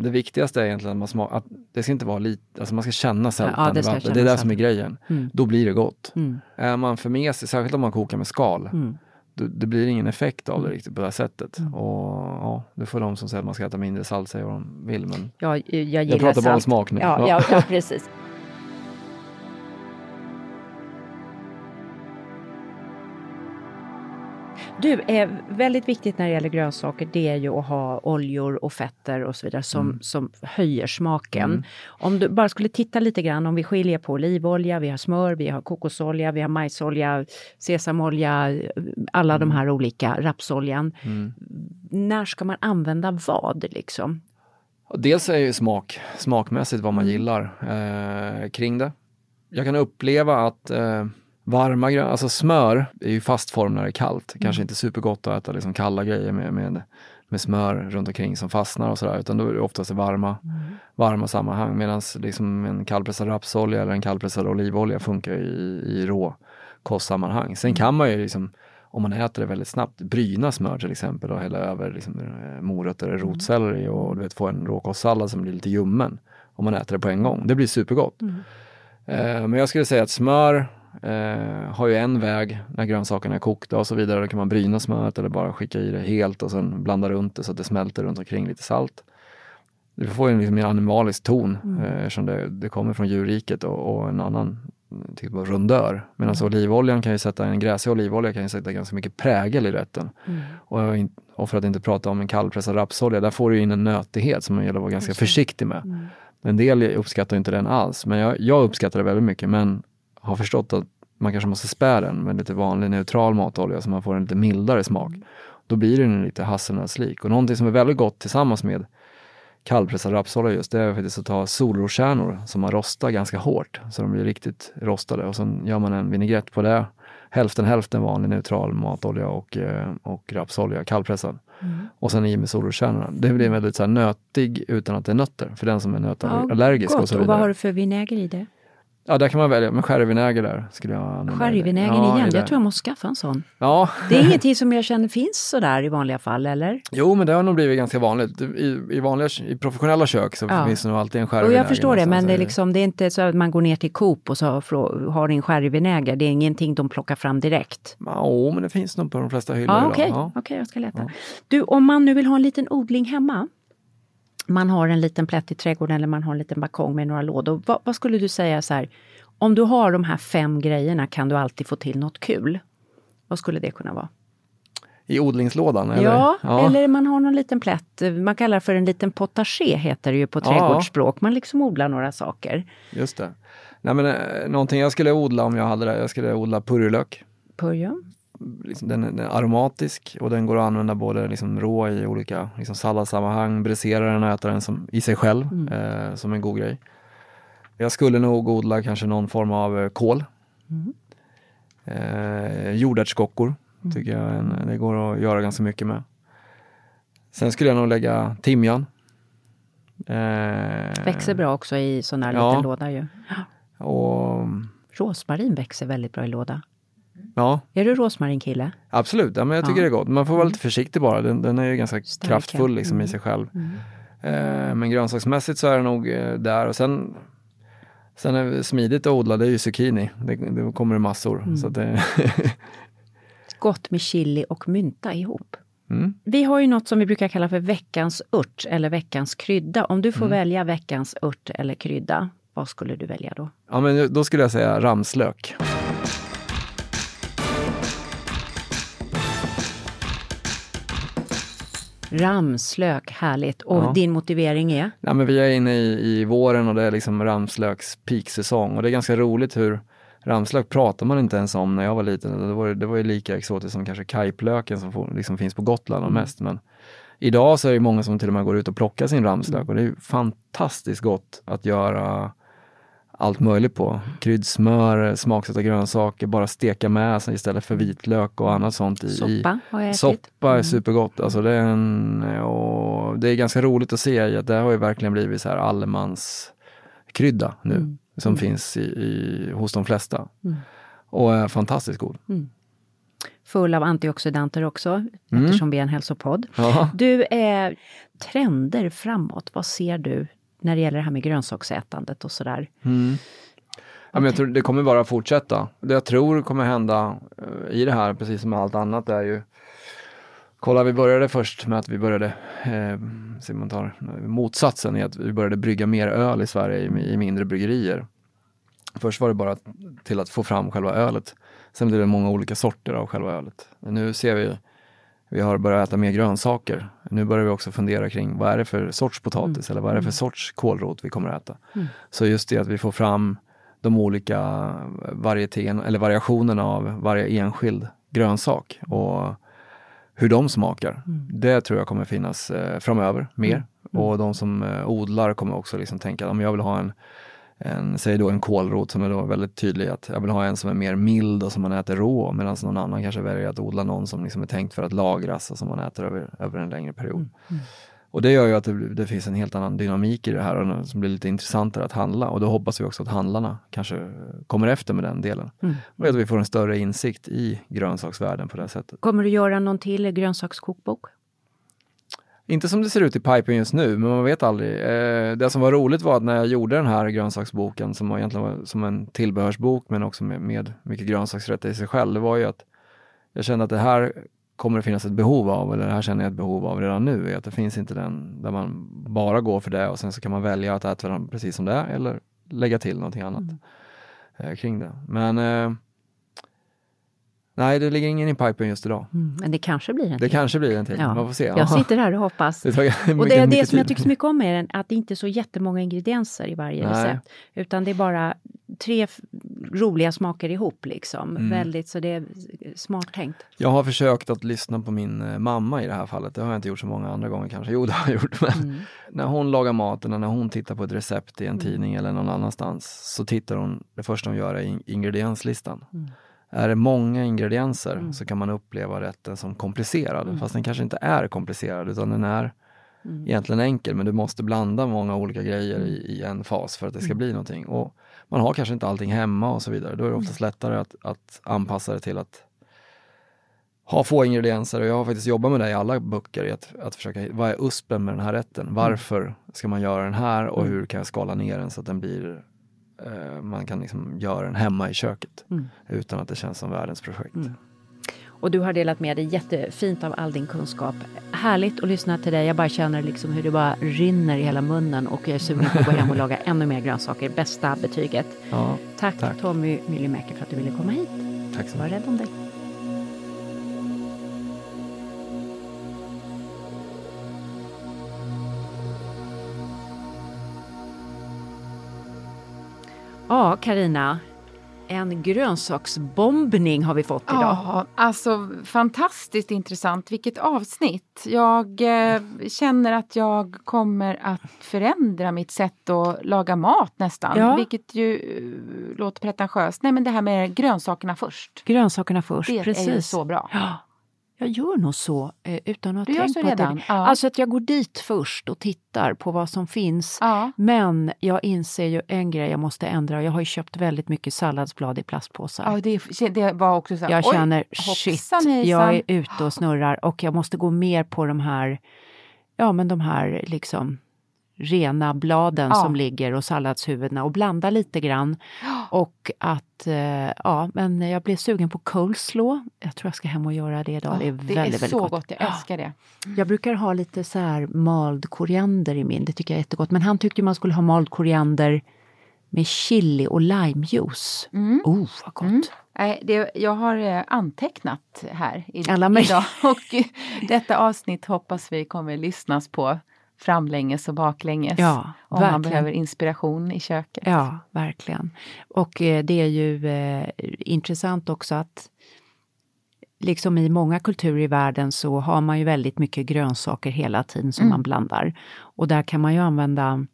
det viktigaste är egentligen att man smakar, att det ska inte vara lite, alltså man ska känna sältan ja, det, det, är det som är grejen. Mm. Då blir det gott. Mm. Är man för mesig, särskilt om man kokar med skal, mm. Det blir ingen effekt av det riktigt på det här sättet. Mm. Och ja, det får de som säger att man ska äta mindre salt säga vad de vill. Men ja, jag, jag, pratar bara om smak nu. Ja, ja. ja precis. Du, eh, väldigt viktigt när det gäller grönsaker det är ju att ha oljor och fetter och så vidare som, mm. som höjer smaken. Mm. Om du bara skulle titta lite grann om vi skiljer på olivolja, vi har smör, vi har kokosolja, vi har majsolja, sesamolja, alla mm. de här olika, rapsoljan. Mm. När ska man använda vad liksom? Dels är ju smak, smakmässigt vad man mm. gillar eh, kring det. Jag kan uppleva att eh, Varma gröna, alltså smör är ju fast form när det är kallt. Mm. Kanske inte supergott att äta liksom kalla grejer med, med, med smör runt omkring som fastnar och sådär. Utan då är det oftast i varma, mm. varma sammanhang. Medan liksom en kallpressad rapsolja eller en kallpressad olivolja funkar i, i rå kostsammanhang. Sen mm. kan man ju liksom, om man äter det väldigt snabbt, bryna smör till exempel och hälla över liksom, eh, morötter eller mm. rotselleri och du vet, få en råkostsallad som blir lite ljummen. Om man äter det på en gång. Det blir supergott. Mm. Eh, men jag skulle säga att smör Eh, har ju en väg när grönsakerna är kokta och så vidare. Då kan man bryna smöret eller bara skicka i det helt och sen blanda runt det så att det smälter runt omkring lite salt. Du får en liksom animalisk ton mm. eh, eftersom det, det kommer från djurriket och, och en annan typ av rundör. Medan mm. olivoljan kan ju sätta, en gräsig olivolja kan ju sätta ganska mycket prägel i rätten. Mm. Och, och, för att inte prata om en kallpressad rapsolja, där får du in en nötighet som man gäller att vara ganska försiktig med. Mm. En del uppskattar inte den alls, men jag, jag uppskattar det väldigt mycket. Men har förstått att man kanske måste spä den med lite vanlig neutral matolja så man får en lite mildare smak. Då blir den lite hasselnötslik. Och någonting som är väldigt gott tillsammans med kallpressad rapsolja just, det är faktiskt att ta solroskärnor som man rostar ganska hårt så de blir riktigt rostade och sen gör man en vinägrett på det. Hälften hälften vanlig neutral matolja och, eh, och rapsolja, kallpressad. Mm. Och sen i med solroskärnorna. Det blir väldigt så här, nötig utan att det är nötter, för den som är nötallergisk ja, och så vidare. Och vad har du för vinäger i det? Ja, där kan man välja, men sherryvinäger där skulle jag använda. Sherryvinägern ja, igen, jag tror jag måste skaffa en sån. Ja. Det är ingenting som jag känner finns sådär i vanliga fall, eller? Jo, men det har nog blivit ganska vanligt. I, i, vanliga, i professionella kök så ja. finns det nog alltid en sherryvinäger. Och jag förstår det, men det är, liksom, det är inte så att man går ner till Coop och så har en sherryvinäger. Det är ingenting de plockar fram direkt. Ja, men det finns nog på de flesta hyllor ja, idag. Okej, okay, jag ska leta. Ja. Du, om man nu vill ha en liten odling hemma, man har en liten plätt i trädgården eller man har en liten balkong med några lådor. Vad, vad skulle du säga så här, om du har de här fem grejerna kan du alltid få till något kul. Vad skulle det kunna vara? I odlingslådan? Eller? Ja, ja, eller man har någon liten plätt. Man kallar för en liten potager heter det ju på trädgårdsspråk. Man liksom odlar några saker. Just det. Nej, men, eh, någonting jag skulle odla om jag hade det, jag skulle odla purjolök. Purjo? Liksom, den, den, är aromatisk och den går att använda både liksom rå i olika liksom salladssammanhang, bräsera den och äta den som, i sig själv mm. eh, som en god grej. Jag skulle nog odla kanske någon form av eh, kål. Mm. Eh, jordärtskockor mm. tycker jag en, det går att göra ganska mycket med. Sen skulle jag nog lägga timjan. Eh, växer bra också i sån här ja. liten låda ju. Och, Rosmarin växer väldigt bra i låda. Ja. Är du rosmarinkille? Absolut, ja, men jag tycker ja. det är gott. Man får vara lite försiktig bara. Den, den är ju ganska Starka. kraftfull liksom, mm. i sig själv. Mm. Eh, men grönsaksmässigt så är det nog eh, där. Och sen Sen är det smidigt att odla, det är ju zucchini. Det, det kommer det massor. Mm. Så det Gott med chili och mynta ihop. Mm. Vi har ju något som vi brukar kalla för veckans ört eller veckans krydda. Om du får mm. välja veckans ört eller krydda, vad skulle du välja då? Ja, men då skulle jag säga ramslök. Ramslök, härligt. Och ja. din motivering är? Ja, men vi är inne i, i våren och det är liksom ramslöks peaksäsong och det är ganska roligt hur ramslök pratar man inte ens om när jag var liten. Det var, det var ju lika exotiskt som kanske kajplöken som liksom finns på Gotland och mm. mest. Men idag så är det många som till och med går ut och plockar sin ramslök mm. och det är fantastiskt gott att göra allt möjligt på. Kryddsmör, smaksatta grönsaker, bara steka med istället för vitlök och annat sånt. I, soppa har jag ätit. Soppa är mm. supergott. Alltså det, är en, och det är ganska roligt att se att det har ju verkligen blivit så här allemans krydda nu mm. som mm. finns i, i, hos de flesta. Mm. Och är fantastiskt god. Mm. Full av antioxidanter också, mm. eftersom vi är en hälsopodd. Ja. Du, är trender framåt, vad ser du när det gäller det här med grönsaksätandet och sådär. Mm. Ja, men jag tror det kommer bara fortsätta. Det jag tror kommer hända uh, i det här, precis som allt annat, är ju Kolla, vi började först med att vi började, eh, man tar motsatsen i att vi började brygga mer öl i Sverige i, i mindre bryggerier. Först var det bara till att få fram själva ölet. Sen blev det många olika sorter av själva ölet. Nu ser vi vi har börjat äta mer grönsaker. Nu börjar vi också fundera kring vad är det för sorts potatis mm. eller vad är det för mm. sorts kålrot vi kommer att äta. Mm. Så just det att vi får fram de olika varietén, eller variationerna av varje enskild grönsak och hur de smakar. Mm. Det tror jag kommer finnas eh, framöver mer. Mm. Och de som eh, odlar kommer också liksom tänka att jag vill ha en en, säg då en kålrot som är då väldigt tydlig att jag vill ha en som är mer mild och som man äter rå medan någon annan kanske väljer att odla någon som liksom är tänkt för att lagras och som man äter över, över en längre period. Mm. Mm. Och det gör ju att det, det, finns en helt annan dynamik i det här och som blir lite intressantare att handla och då hoppas vi också att handlarna kanske kommer efter med den delen. Mm. Och att vi får en större insikt i grönsaksvärlden på det sättet. Kommer du göra någon till grönsakskokbok? Inte som det ser ut i pipen just nu, men man vet aldrig. Eh, det som var roligt var att när jag gjorde den här grönsaksboken, som var egentligen var som en tillbehörsbok, men också med, med mycket grönsaksrätter i sig själv, det var ju att jag kände att det här kommer det finnas ett behov av, eller det här känner jag ett behov av redan nu, är att det finns inte den där man bara går för det och sen så kan man välja att äta den precis som det är eller lägga till någonting annat mm. eh, kring det. Men eh, Nej, det ligger ingen i pipen just idag. Mm, men det kanske blir en till. Det kanske blir en till. Ja. Man får se. Jag sitter här och hoppas. Det mycket, och det är det som jag tycker så mycket om är att det inte är så jättemånga ingredienser i varje Nej. recept. Utan det är bara tre roliga smaker ihop liksom. Mm. Väldigt, så det är smart tänkt. Jag har försökt att lyssna på min eh, mamma i det här fallet. Det har jag inte gjort så många andra gånger kanske. Jo, det har jag gjort. Men mm. när hon lagar maten och när hon tittar på ett recept i en mm. tidning eller någon annanstans så tittar hon, det första hon gör är ingredienslistan. Är det många ingredienser mm. så kan man uppleva rätten som komplicerad, mm. fast den kanske inte är komplicerad utan den är mm. egentligen enkel, men du måste blanda många olika grejer i, i en fas för att det ska mm. bli någonting. Och man har kanske inte allting hemma och så vidare. Då är det oftast mm. lättare att, att anpassa det till att ha få ingredienser och jag har faktiskt jobbat med det i alla böcker, i att, att försöka, vad är uspen med den här rätten? Mm. Varför ska man göra den här och hur kan jag skala ner den så att den blir eh, man kan liksom göra den hemma i köket mm. utan att det känns som världens projekt. Mm. Och du har delat med dig jättefint av all din kunskap. Härligt att lyssna till dig. Jag bara känner liksom hur det bara rinner i hela munnen och jag är sugen på att gå hem och laga ännu mer grönsaker. Bästa betyget. Ja, tack, tack Tommy Myllymäki för att du ville komma hit. Tack så mycket. Var rädd om dig. Ja, Karina. En grönsaksbombning har vi fått idag. Ja, alltså fantastiskt intressant. Vilket avsnitt. Jag eh, känner att jag kommer att förändra mitt sätt att laga mat nästan. Ja. Vilket ju uh, låter pretentiöst. Nej men det här med grönsakerna först. Grönsakerna först, det precis. är ju så bra. Ja. Jag gör nog så eh, utan att ha tänkt på redan. det. Ja. Alltså att jag går dit först och tittar på vad som finns. Ja. Men jag inser ju en grej jag måste ändra. Jag har ju köpt väldigt mycket salladsblad i plastpåsar. Ja, det, det var också så här, Jag känner shit, jag är ute och snurrar och jag måste gå mer på de här, ja men de här liksom rena bladen ja. som ligger och salladshuvudena och blanda lite grann. Och att, eh, ja, men jag blev sugen på coleslaw. Jag tror jag ska hem och göra det idag. det är väldigt, det är väldigt så gott. gott. Jag älskar det. Jag brukar ha lite så här mald koriander i min, det tycker jag är jättegott. Men han tyckte man skulle ha mald koriander med chili och limejuice. Mm. Oh, vad gott! Mm. Nej, det, jag har eh, antecknat här i, idag och detta avsnitt hoppas vi kommer lyssnas på framlänges och baklänges. Ja, om verkligen. man behöver inspiration i köket. Ja, verkligen. Och eh, det är ju eh, intressant också att liksom i många kulturer i världen så har man ju väldigt mycket grönsaker hela tiden som mm. man blandar. Och där kan man ju använda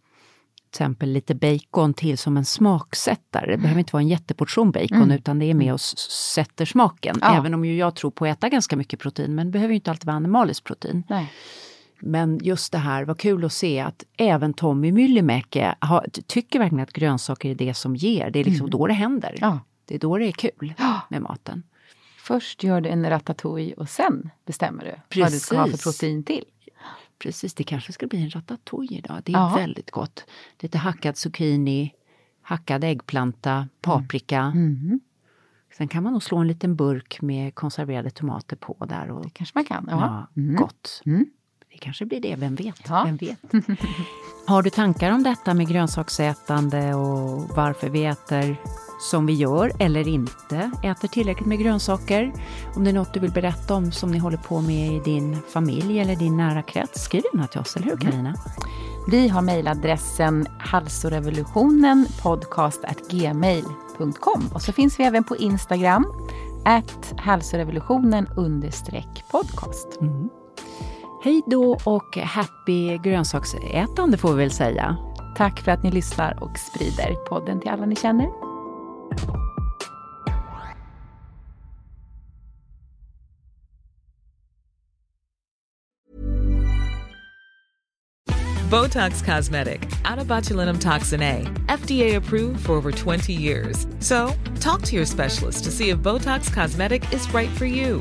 till exempel lite bacon till som en smaksättare. Det behöver inte vara en jätteportion bacon mm. utan det är med och sätter smaken. Ja. Även om ju jag tror på att äta ganska mycket protein men det behöver ju inte alltid vara animaliskt protein. Nej. Men just det här, var kul att se att även Tommy Myllymäki tycker verkligen att grönsaker är det som ger. Det är liksom mm. då det händer. Ja. Det är då det är kul med maten. Först gör du en ratatouille och sen bestämmer du Precis. vad du ska ha för protein till. Precis, det kanske ska bli en ratatouille idag. Det är ja. väldigt gott. Lite hackad zucchini, hackad äggplanta, paprika. Mm. Mm. Sen kan man nog slå en liten burk med konserverade tomater på där. Och, det kanske man kan. Ja. ja mm. Gott. Mm. Det kanske blir det, vem vet? Ja. Vem vet? Har du tankar om detta med grönsaksätande och varför vi äter som vi gör eller inte äter tillräckligt med grönsaker? Om det är något du vill berätta om som ni håller på med i din familj eller din nära krets, skriv gärna till oss, eller hur Karina? Mm. Vi har mejladressen halsorevolutionen podcast.gmail.com och så finns vi även på Instagram, at halsorevolutionen podcast. Mm. Hej då och happy grönsaksätande får vi väl säga. Tack för att ni lyssnar och sprider podden till alla ni känner. Botox Cosmetic, out toxin A, FDA approved for over 20 years. So, talk to your specialist to see if Botox Cosmetic is right for you.